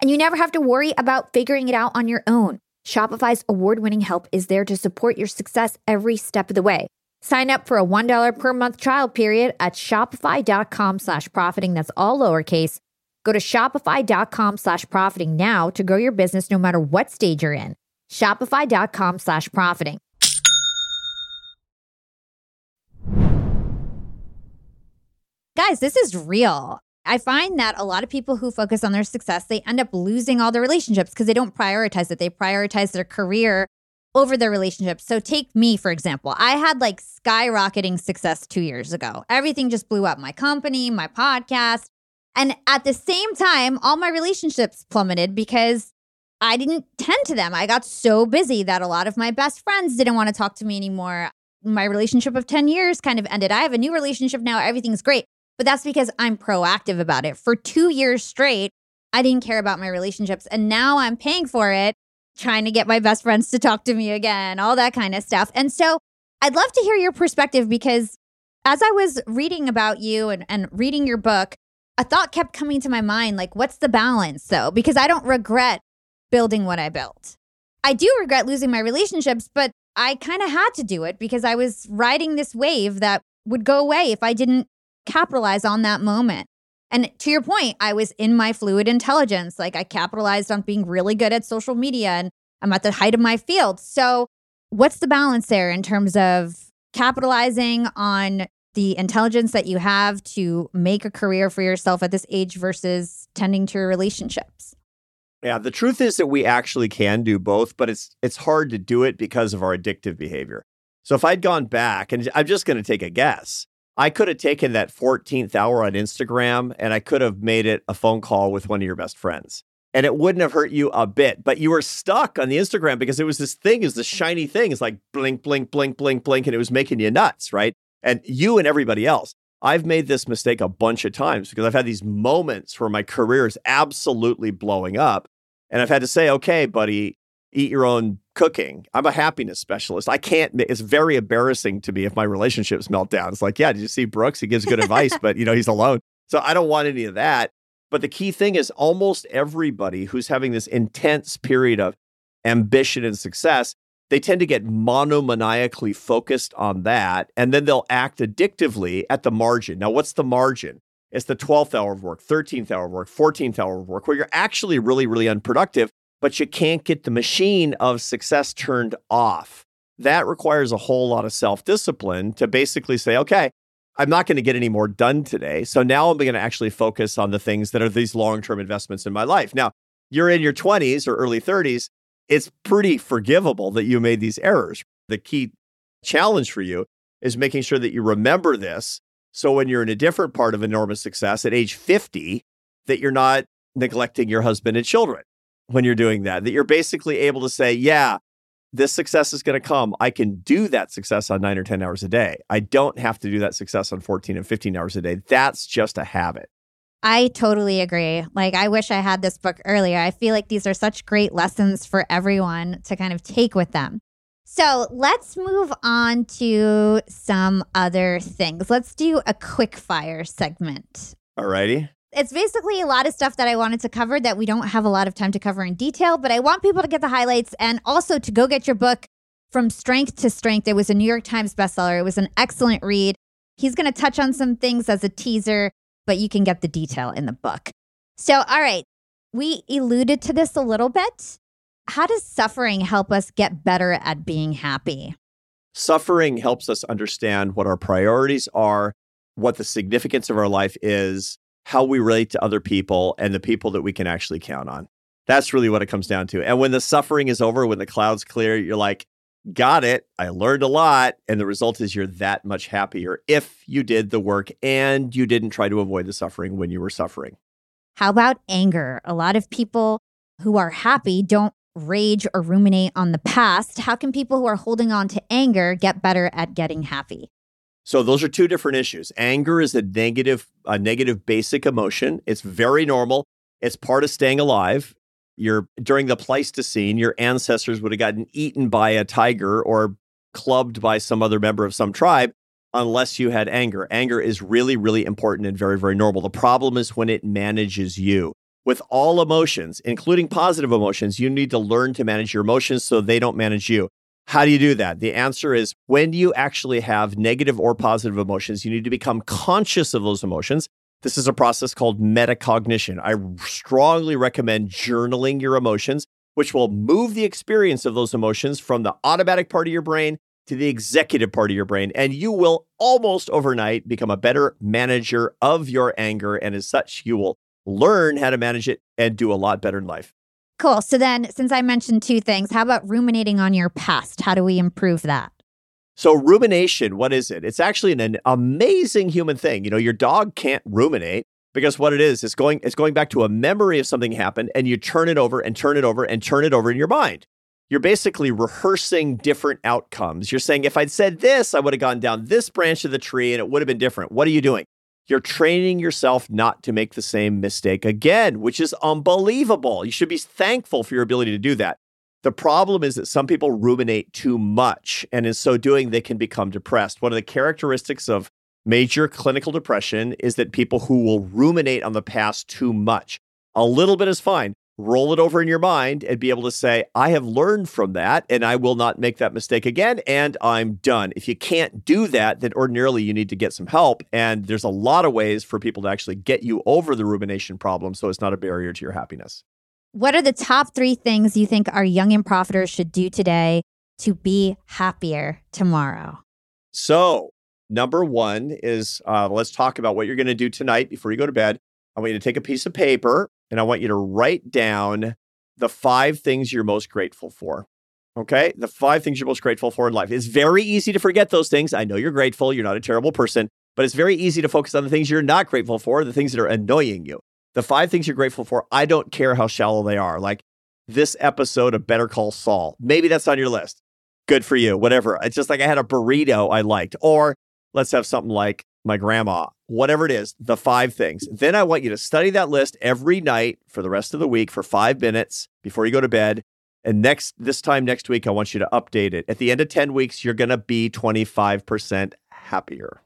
C: And you never have to worry about figuring it out on your own. Shopify's award winning help is there to support your success every step of the way. Sign up for a $1 per month trial period at shopify.com slash profiting. That's all lowercase. Go to shopify.com slash profiting now to grow your business no matter what stage you're in. Shopify.com slash profiting. Guys, this is real. I find that a lot of people who focus on their success, they end up losing all their relationships because they don't prioritize it. They prioritize their career over their relationships. So take me, for example. I had like skyrocketing success two years ago. Everything just blew up my company, my podcast. And at the same time, all my relationships plummeted because I didn't tend to them. I got so busy that a lot of my best friends didn't want to talk to me anymore. My relationship of 10 years kind of ended. I have a new relationship now. Everything's great. But that's because I'm proactive about it. For two years straight, I didn't care about my relationships. And now I'm paying for it trying to get my best friends to talk to me again, all that kind of stuff. And so I'd love to hear your perspective because as I was reading about you and, and reading your book, a thought kept coming to my mind like, what's the balance though? Because I don't regret building what I built. I do regret losing my relationships, but I kind of had to do it because I was riding this wave that would go away if I didn't capitalize on that moment. And to your point, I was in my fluid intelligence. Like I capitalized on being really good at social media and I'm at the height of my field. So, what's the balance there in terms of capitalizing on the intelligence that you have to make a career for yourself at this age versus tending to your relationships?
A: Yeah, the truth is that we actually can do both, but it's it's hard to do it because of our addictive behavior. So if I'd gone back and I'm just going to take a guess, I could have taken that 14th hour on Instagram and I could have made it a phone call with one of your best friends. And it wouldn't have hurt you a bit, but you were stuck on the Instagram because it was this thing, is this shiny thing. It's like blink, blink, blink, blink, blink, and it was making you nuts, right? And you and everybody else. I've made this mistake a bunch of times because I've had these moments where my career is absolutely blowing up. And I've had to say, okay, buddy, eat your own cooking. I'm a happiness specialist. I can't, it's very embarrassing to me if my relationships melt down. It's like, yeah, did you see Brooks? He gives good advice, but you know, he's alone. So I don't want any of that. But the key thing is almost everybody who's having this intense period of ambition and success, they tend to get monomaniacally focused on that. And then they'll act addictively at the margin. Now, what's the margin? It's the 12th hour of work, 13th hour of work, 14th hour of work, where you're actually really, really unproductive but you can't get the machine of success turned off. That requires a whole lot of self discipline to basically say, okay, I'm not going to get any more done today. So now I'm going to actually focus on the things that are these long term investments in my life. Now, you're in your 20s or early 30s. It's pretty forgivable that you made these errors. The key challenge for you is making sure that you remember this. So when you're in a different part of enormous success at age 50, that you're not neglecting your husband and children when you're doing that, that you're basically able to say, yeah, this success is going to come. I can do that success on nine or 10 hours a day. I don't have to do that success on 14 and 15 hours a day. That's just a habit.
B: I totally agree. Like, I wish I had this book earlier. I feel like these are such great lessons for everyone to kind of take with them. So let's move on to some other things. Let's do a quick fire segment.
A: Alrighty.
B: It's basically a lot of stuff that I wanted to cover that we don't have a lot of time to cover in detail, but I want people to get the highlights and also to go get your book from strength to strength. It was a New York Times bestseller. It was an excellent read. He's going to touch on some things as a teaser, but you can get the detail in the book. So, all right, we alluded to this a little bit. How does suffering help us get better at being happy?
A: Suffering helps us understand what our priorities are, what the significance of our life is, how we relate to other people, and the people that we can actually count on. That's really what it comes down to. And when the suffering is over, when the clouds clear, you're like, got it. I learned a lot. And the result is you're that much happier if you did the work and you didn't try to avoid the suffering when you were suffering.
B: How about anger? A lot of people who are happy don't rage or ruminate on the past. How can people who are holding on to anger get better at getting happy?
A: So those are two different issues. Anger is a negative a negative basic emotion. It's very normal. It's part of staying alive. You're during the Pleistocene, your ancestors would have gotten eaten by a tiger or clubbed by some other member of some tribe unless you had anger. Anger is really, really important and very, very normal. The problem is when it manages you. With all emotions, including positive emotions, you need to learn to manage your emotions so they don't manage you. How do you do that? The answer is when you actually have negative or positive emotions, you need to become conscious of those emotions this is a process called metacognition. I strongly recommend journaling your emotions, which will move the experience of those emotions from the automatic part of your brain to the executive part of your brain. And you will almost overnight become a better manager of your anger. And as such, you will learn how to manage it and do a lot better in life.
B: Cool. So then, since I mentioned two things, how about ruminating on your past? How do we improve that?
A: So, rumination, what is it? It's actually an amazing human thing. You know, your dog can't ruminate because what it is, it's going, it's going back to a memory of something happened and you turn it over and turn it over and turn it over in your mind. You're basically rehearsing different outcomes. You're saying, if I'd said this, I would have gone down this branch of the tree and it would have been different. What are you doing? You're training yourself not to make the same mistake again, which is unbelievable. You should be thankful for your ability to do that. The problem is that some people ruminate too much, and in so doing, they can become depressed. One of the characteristics of major clinical depression is that people who will ruminate on the past too much. A little bit is fine. Roll it over in your mind and be able to say, I have learned from that and I will not make that mistake again and I'm done. If you can't do that, then ordinarily you need to get some help. And there's a lot of ways for people to actually get you over the rumination problem so it's not a barrier to your happiness.
B: What are the top three things you think our young and profiters should do today to be happier tomorrow?
A: So, number one is uh, let's talk about what you're going to do tonight before you go to bed. I want you to take a piece of paper and I want you to write down the five things you're most grateful for. Okay. The five things you're most grateful for in life. It's very easy to forget those things. I know you're grateful. You're not a terrible person, but it's very easy to focus on the things you're not grateful for, the things that are annoying you the five things you're grateful for, I don't care how shallow they are. Like this episode of Better Call Saul. Maybe that's on your list. Good for you, whatever. It's just like I had a burrito I liked. Or let's have something like my grandma, whatever it is, the five things. Then I want you to study that list every night for the rest of the week for five minutes before you go to bed. And next, this time next week, I want you to update it. At the end of 10 weeks, you're going to be 25% happier.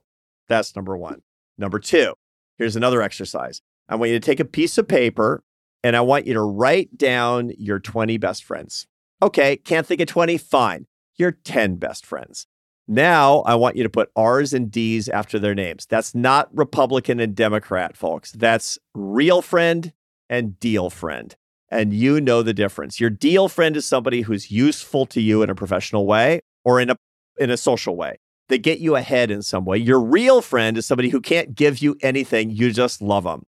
A: That's number one. Number two, here's another exercise. I want you to take a piece of paper and I want you to write down your 20 best friends. Okay, can't think of 20? Fine. Your 10 best friends. Now I want you to put R's and D's after their names. That's not Republican and Democrat, folks. That's real friend and deal friend. And you know the difference. Your deal friend is somebody who's useful to you in a professional way or in a in a social way. They get you ahead in some way. Your real friend is somebody who can't give you anything. You just love them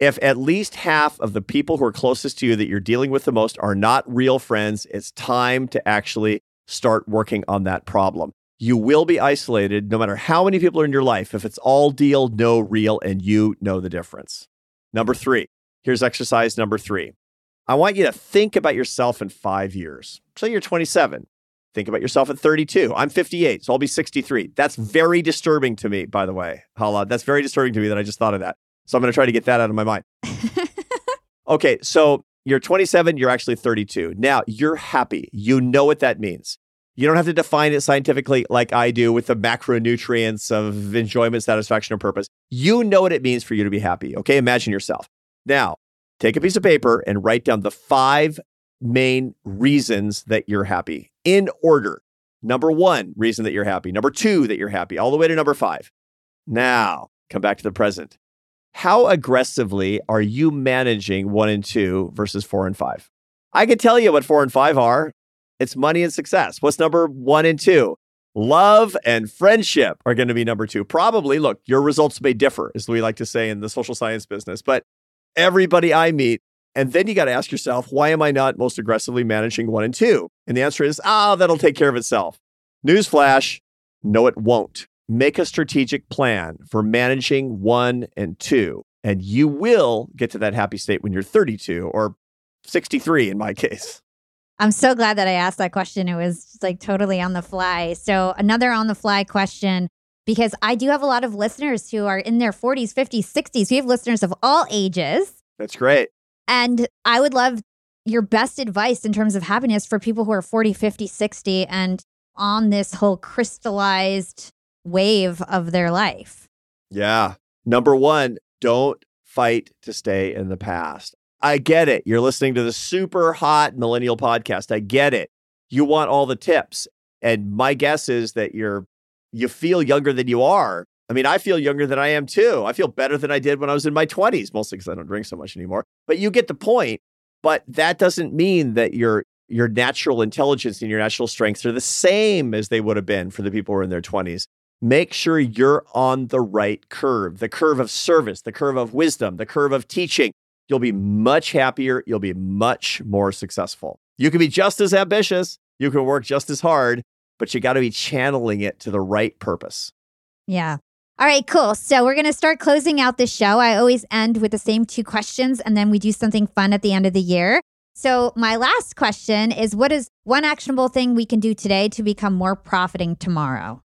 A: if at least half of the people who are closest to you that you're dealing with the most are not real friends, it's time to actually start working on that problem. You will be isolated no matter how many people are in your life if it's all deal, no real, and you know the difference. Number three, here's exercise number three. I want you to think about yourself in five years. Say you're 27. Think about yourself at 32. I'm 58, so I'll be 63. That's very disturbing to me, by the way, Hala. That's very disturbing to me that I just thought of that. So I'm going to try to get that out of my mind. okay, so you're 27, you're actually 32. Now you're happy. You know what that means. You don't have to define it scientifically like I do with the macronutrients of enjoyment, satisfaction, or purpose. You know what it means for you to be happy. Okay, imagine yourself. Now, take a piece of paper and write down the five main reasons that you're happy in order. Number one, reason that you're happy. Number two, that you're happy, all the way to number five. Now, come back to the present. How aggressively are you managing one and two versus four and five? I can tell you what four and five are it's money and success. What's number one and two? Love and friendship are going to be number two. Probably, look, your results may differ, as we like to say in the social science business, but everybody I meet and then you got to ask yourself, why am I not most aggressively managing one and two? And the answer is, ah, that'll take care of itself. Newsflash, no, it won't. Make a strategic plan for managing one and two, and you will get to that happy state when you're 32 or 63 in my case.
B: I'm so glad that I asked that question. It was like totally on the fly. So, another on the fly question because I do have a lot of listeners who are in their 40s, 50s, 60s. We have listeners of all ages.
A: That's great.
B: And I would love your best advice in terms of happiness for people who are 40, 50, 60 and on this whole crystallized wave of their life.
A: Yeah. Number one, don't fight to stay in the past. I get it. You're listening to the super hot millennial podcast. I get it. You want all the tips. And my guess is that you're you feel younger than you are. I mean, I feel younger than I am too. I feel better than I did when I was in my 20s, mostly because I don't drink so much anymore. But you get the point. But that doesn't mean that your your natural intelligence and your natural strengths are the same as they would have been for the people who are in their 20s. Make sure you're on the right curve, the curve of service, the curve of wisdom, the curve of teaching. You'll be much happier. You'll be much more successful. You can be just as ambitious. You can work just as hard, but you got to be channeling it to the right purpose.
B: Yeah. All right, cool. So we're going to start closing out the show. I always end with the same two questions, and then we do something fun at the end of the year. So, my last question is What is one actionable thing we can do today to become more profiting tomorrow?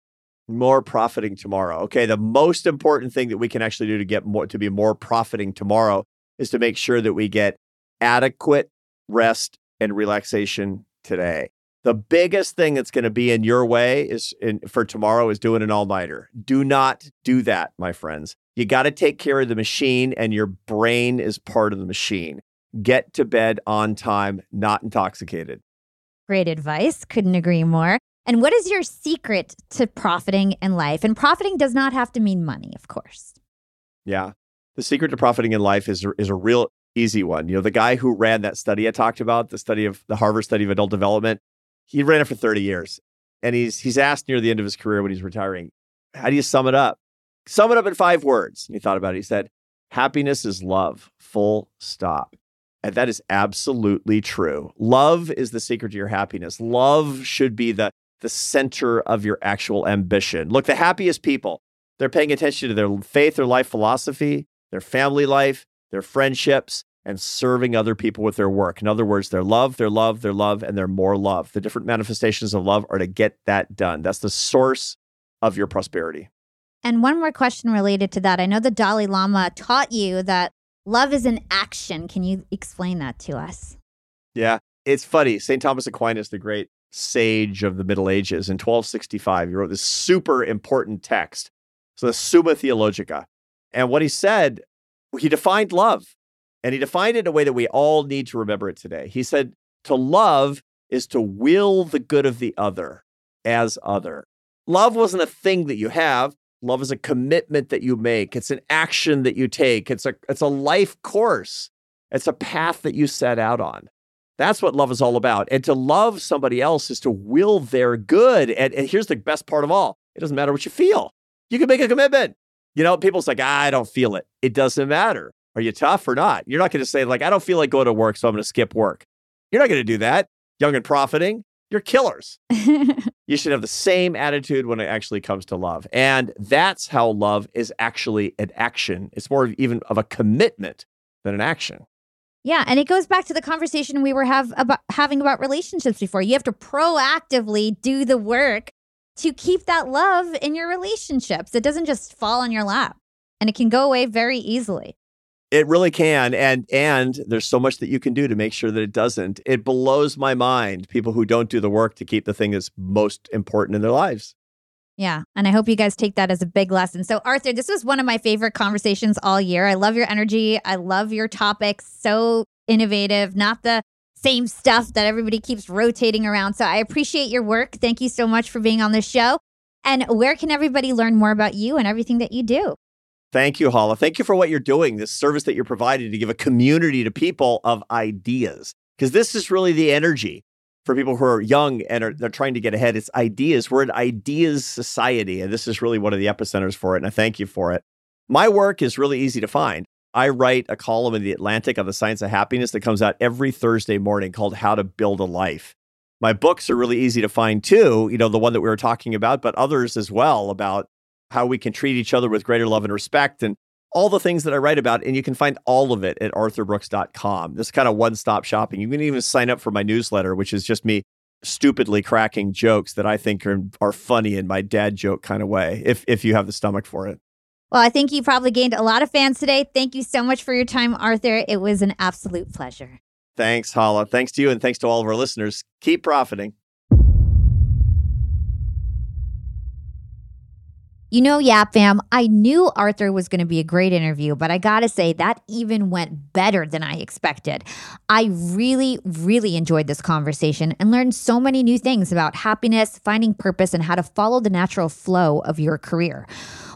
A: More profiting tomorrow. Okay. The most important thing that we can actually do to get more, to be more profiting tomorrow is to make sure that we get adequate rest and relaxation today. The biggest thing that's going to be in your way is in, for tomorrow is doing an all nighter. Do not do that, my friends. You got to take care of the machine, and your brain is part of the machine. Get to bed on time, not intoxicated.
B: Great advice. Couldn't agree more. And what is your secret to profiting in life? And profiting does not have to mean money, of course.
A: Yeah. The secret to profiting in life is, is a real easy one. You know, the guy who ran that study I talked about, the study of the Harvard study of adult development, he ran it for 30 years. And he's he's asked near the end of his career when he's retiring, how do you sum it up? Sum it up in five words. And he thought about it. He said, happiness is love, full stop. And that is absolutely true. Love is the secret to your happiness. Love should be the, the center of your actual ambition. Look, the happiest people, they're paying attention to their faith, their life philosophy, their family life, their friendships, and serving other people with their work. In other words, their love, their love, their love, and their more love. The different manifestations of love are to get that done. That's the source of your prosperity.
B: And one more question related to that. I know the Dalai Lama taught you that love is an action. Can you explain that to us?
A: Yeah, it's funny. St. Thomas Aquinas, the great sage of the Middle Ages, in 1265, he wrote this super important text. So the Summa Theologica. And what he said, he defined love and he defined it in a way that we all need to remember it today. He said, to love is to will the good of the other as other. Love wasn't a thing that you have. Love is a commitment that you make. It's an action that you take. It's a it's a life course. It's a path that you set out on. That's what love is all about. And to love somebody else is to will their good. And, and here's the best part of all it doesn't matter what you feel. You can make a commitment. You know, people's like, ah, I don't feel it. It doesn't matter. Are you tough or not? You're not going to say, like, I don't feel like going to work, so I'm going to skip work. You're not going to do that. Young and profiting, you're killers. you should have the same attitude when it actually comes to love. And that's how love is actually an action. It's more of even of a commitment than an action.
B: Yeah, and it goes back to the conversation we were have about having about relationships before. You have to proactively do the work to keep that love in your relationships. It doesn't just fall on your lap.
C: and it can go away very easily.
A: It really can. And and there's so much that you can do to make sure that it doesn't. It blows my mind people who don't do the work to keep the thing that's most important in their lives.
C: Yeah. And I hope you guys take that as a big lesson. So, Arthur, this was one of my favorite conversations all year. I love your energy. I love your topics. So innovative, not the same stuff that everybody keeps rotating around. So, I appreciate your work. Thank you so much for being on the show. And where can everybody learn more about you and everything that you do?
A: Thank you, Hala. Thank you for what you're doing, this service that you're providing to give a community to people of ideas. Because this is really the energy for people who are young and are they're trying to get ahead. It's ideas. We're an ideas society, and this is really one of the epicenters for it. And I thank you for it. My work is really easy to find. I write a column in the Atlantic on the science of happiness that comes out every Thursday morning called How to Build a Life. My books are really easy to find too, you know, the one that we were talking about, but others as well about how we can treat each other with greater love and respect and all the things that I write about. And you can find all of it at arthurbrooks.com. This kind of one stop shopping. You can even sign up for my newsletter, which is just me stupidly cracking jokes that I think are, are funny in my dad joke kind of way, if, if you have the stomach for it.
C: Well, I think you probably gained a lot of fans today. Thank you so much for your time, Arthur. It was an absolute pleasure.
A: Thanks, Hala. Thanks to you, and thanks to all of our listeners. Keep profiting.
C: You know, Yap Fam, I knew Arthur was going to be a great interview, but I got to say, that even went better than I expected. I really, really enjoyed this conversation and learned so many new things about happiness, finding purpose, and how to follow the natural flow of your career.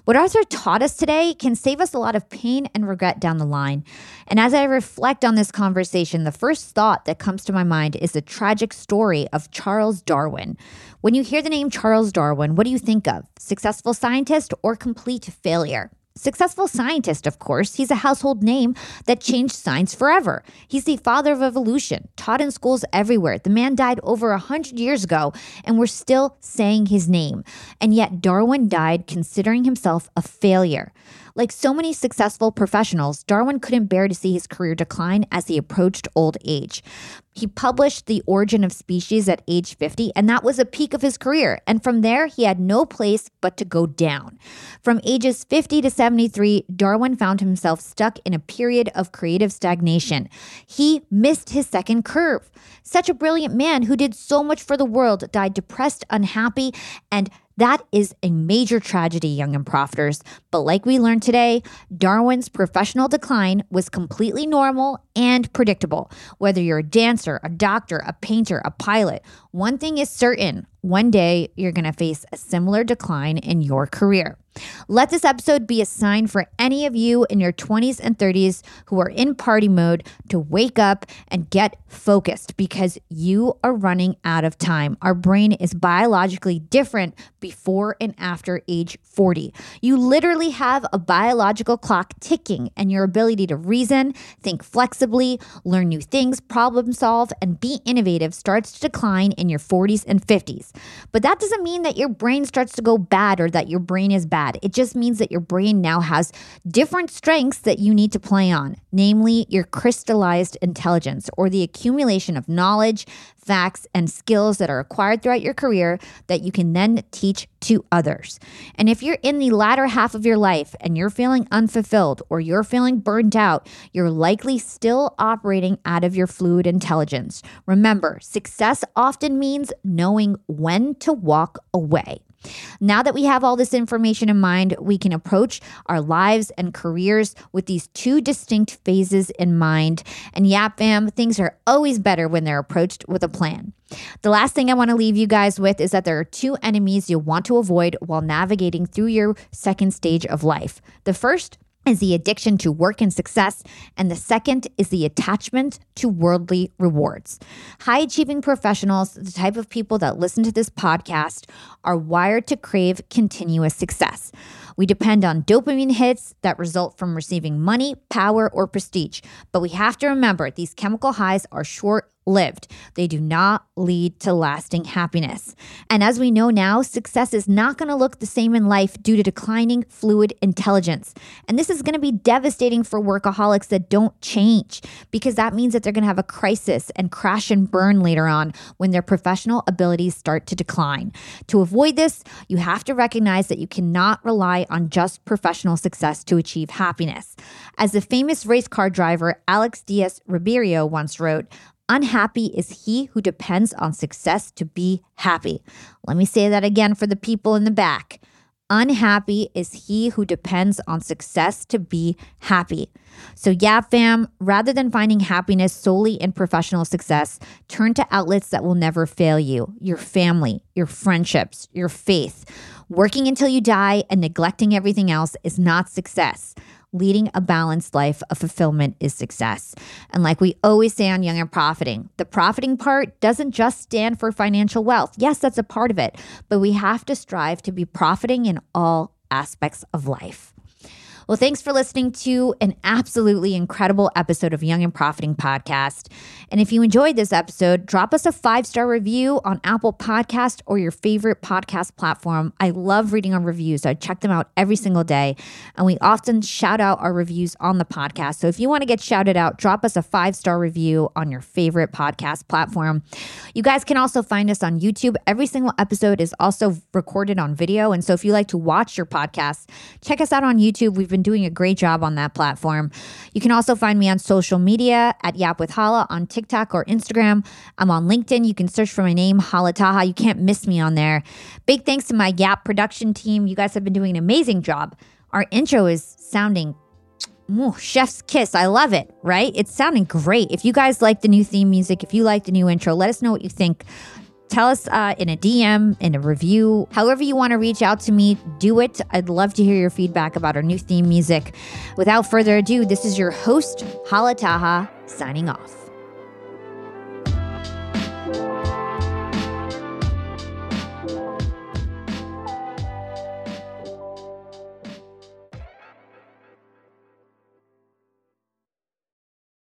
C: What Arthur taught us today can save us a lot of pain and regret down the line. And as I reflect on this conversation, the first thought that comes to my mind is the tragic story of Charles Darwin. When you hear the name Charles Darwin, what do you think of? Successful scientist or complete failure? Successful scientist, of course. He's a household name that changed science forever. He's the father of evolution, taught in schools everywhere. The man died over a 100 years ago, and we're still saying his name. And yet, Darwin died considering himself a failure. Like so many successful professionals, Darwin couldn't bear to see his career decline as he approached old age. He published The Origin of Species at age 50, and that was a peak of his career. And from there, he had no place but to go down. From ages 50 to 73, Darwin found himself stuck in a period of creative stagnation. He missed his second curve. Such a brilliant man who did so much for the world died depressed, unhappy, and that is a major tragedy, young and profiters. But like we learned today, Darwin's professional decline was completely normal and predictable. Whether you're a dancer, a doctor, a painter, a pilot, one thing is certain one day you're going to face a similar decline in your career. Let this episode be a sign for any of you in your 20s and 30s who are in party mode to wake up and get focused because you are running out of time. Our brain is biologically different before and after age 40. You literally have a biological clock ticking, and your ability to reason, think flexibly, learn new things, problem solve, and be innovative starts to decline in your 40s and 50s. But that doesn't mean that your brain starts to go bad or that your brain is bad. It just means that your brain now has different strengths that you need to play on, namely your crystallized intelligence or the accumulation of knowledge, facts, and skills that are acquired throughout your career that you can then teach to others. And if you're in the latter half of your life and you're feeling unfulfilled or you're feeling burned out, you're likely still operating out of your fluid intelligence. Remember, success often means knowing when to walk away. Now that we have all this information in mind, we can approach our lives and careers with these two distinct phases in mind. And Yap Fam, things are always better when they're approached with a plan. The last thing I want to leave you guys with is that there are two enemies you'll want to avoid while navigating through your second stage of life. The first is the addiction to work and success, and the second is the attachment to worldly rewards. High achieving professionals, the type of people that listen to this podcast, are wired to crave continuous success. We depend on dopamine hits that result from receiving money, power, or prestige. But we have to remember these chemical highs are short lived. They do not lead to lasting happiness. And as we know now, success is not going to look the same in life due to declining fluid intelligence. And this is going to be devastating for workaholics that don't change because that means that they're going to have a crisis and crash and burn later on when their professional abilities start to decline. To avoid this, you have to recognize that you cannot rely on just professional success to achieve happiness. As the famous race car driver Alex Dias Ribeiro once wrote, Unhappy is he who depends on success to be happy. Let me say that again for the people in the back. Unhappy is he who depends on success to be happy. So, yeah, fam, rather than finding happiness solely in professional success, turn to outlets that will never fail you your family, your friendships, your faith. Working until you die and neglecting everything else is not success leading a balanced life of fulfillment is success. And like we always say on Young and Profiting, the profiting part doesn't just stand for financial wealth. Yes, that's a part of it, but we have to strive to be profiting in all aspects of life. Well, thanks for listening to an absolutely incredible episode of Young and Profiting Podcast. And if you enjoyed this episode, drop us a five star review on Apple Podcast or your favorite podcast platform. I love reading our reviews. I check them out every single day. And we often shout out our reviews on the podcast. So if you want to get shouted out, drop us a five star review on your favorite podcast platform. You guys can also find us on YouTube. Every single episode is also recorded on video. And so if you like to watch your podcast, check us out on YouTube. We've been doing a great job on that platform. You can also find me on social media at Yap with Hala on TikTok or Instagram. I'm on LinkedIn. You can search for my name, Hala Taha. You can't miss me on there. Big thanks to my Yap production team. You guys have been doing an amazing job. Our intro is sounding Ooh, chef's kiss. I love it, right? It's sounding great. If you guys like the new theme music, if you like the new intro, let us know what you think. Tell us uh, in a DM, in a review, however you want to reach out to me, do it. I'd love to hear your feedback about our new theme music. Without further ado, this is your host, Hala Taha, signing off.